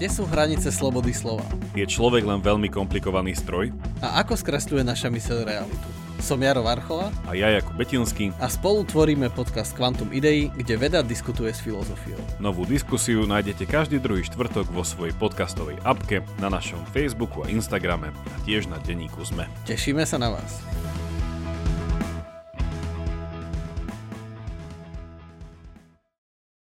D: Kde sú hranice slobody slova?
E: Je človek len veľmi komplikovaný stroj?
D: A ako skresľuje naša myseľ realitu? Som Jaro Varchola
E: a ja Jakub Betinský
D: a spolu tvoríme podcast Quantum Idei, kde veda diskutuje s filozofiou.
E: Novú diskusiu nájdete každý druhý štvrtok vo svojej podcastovej apke, na našom Facebooku a Instagrame a tiež na denníku ZME.
D: Tešíme sa na vás.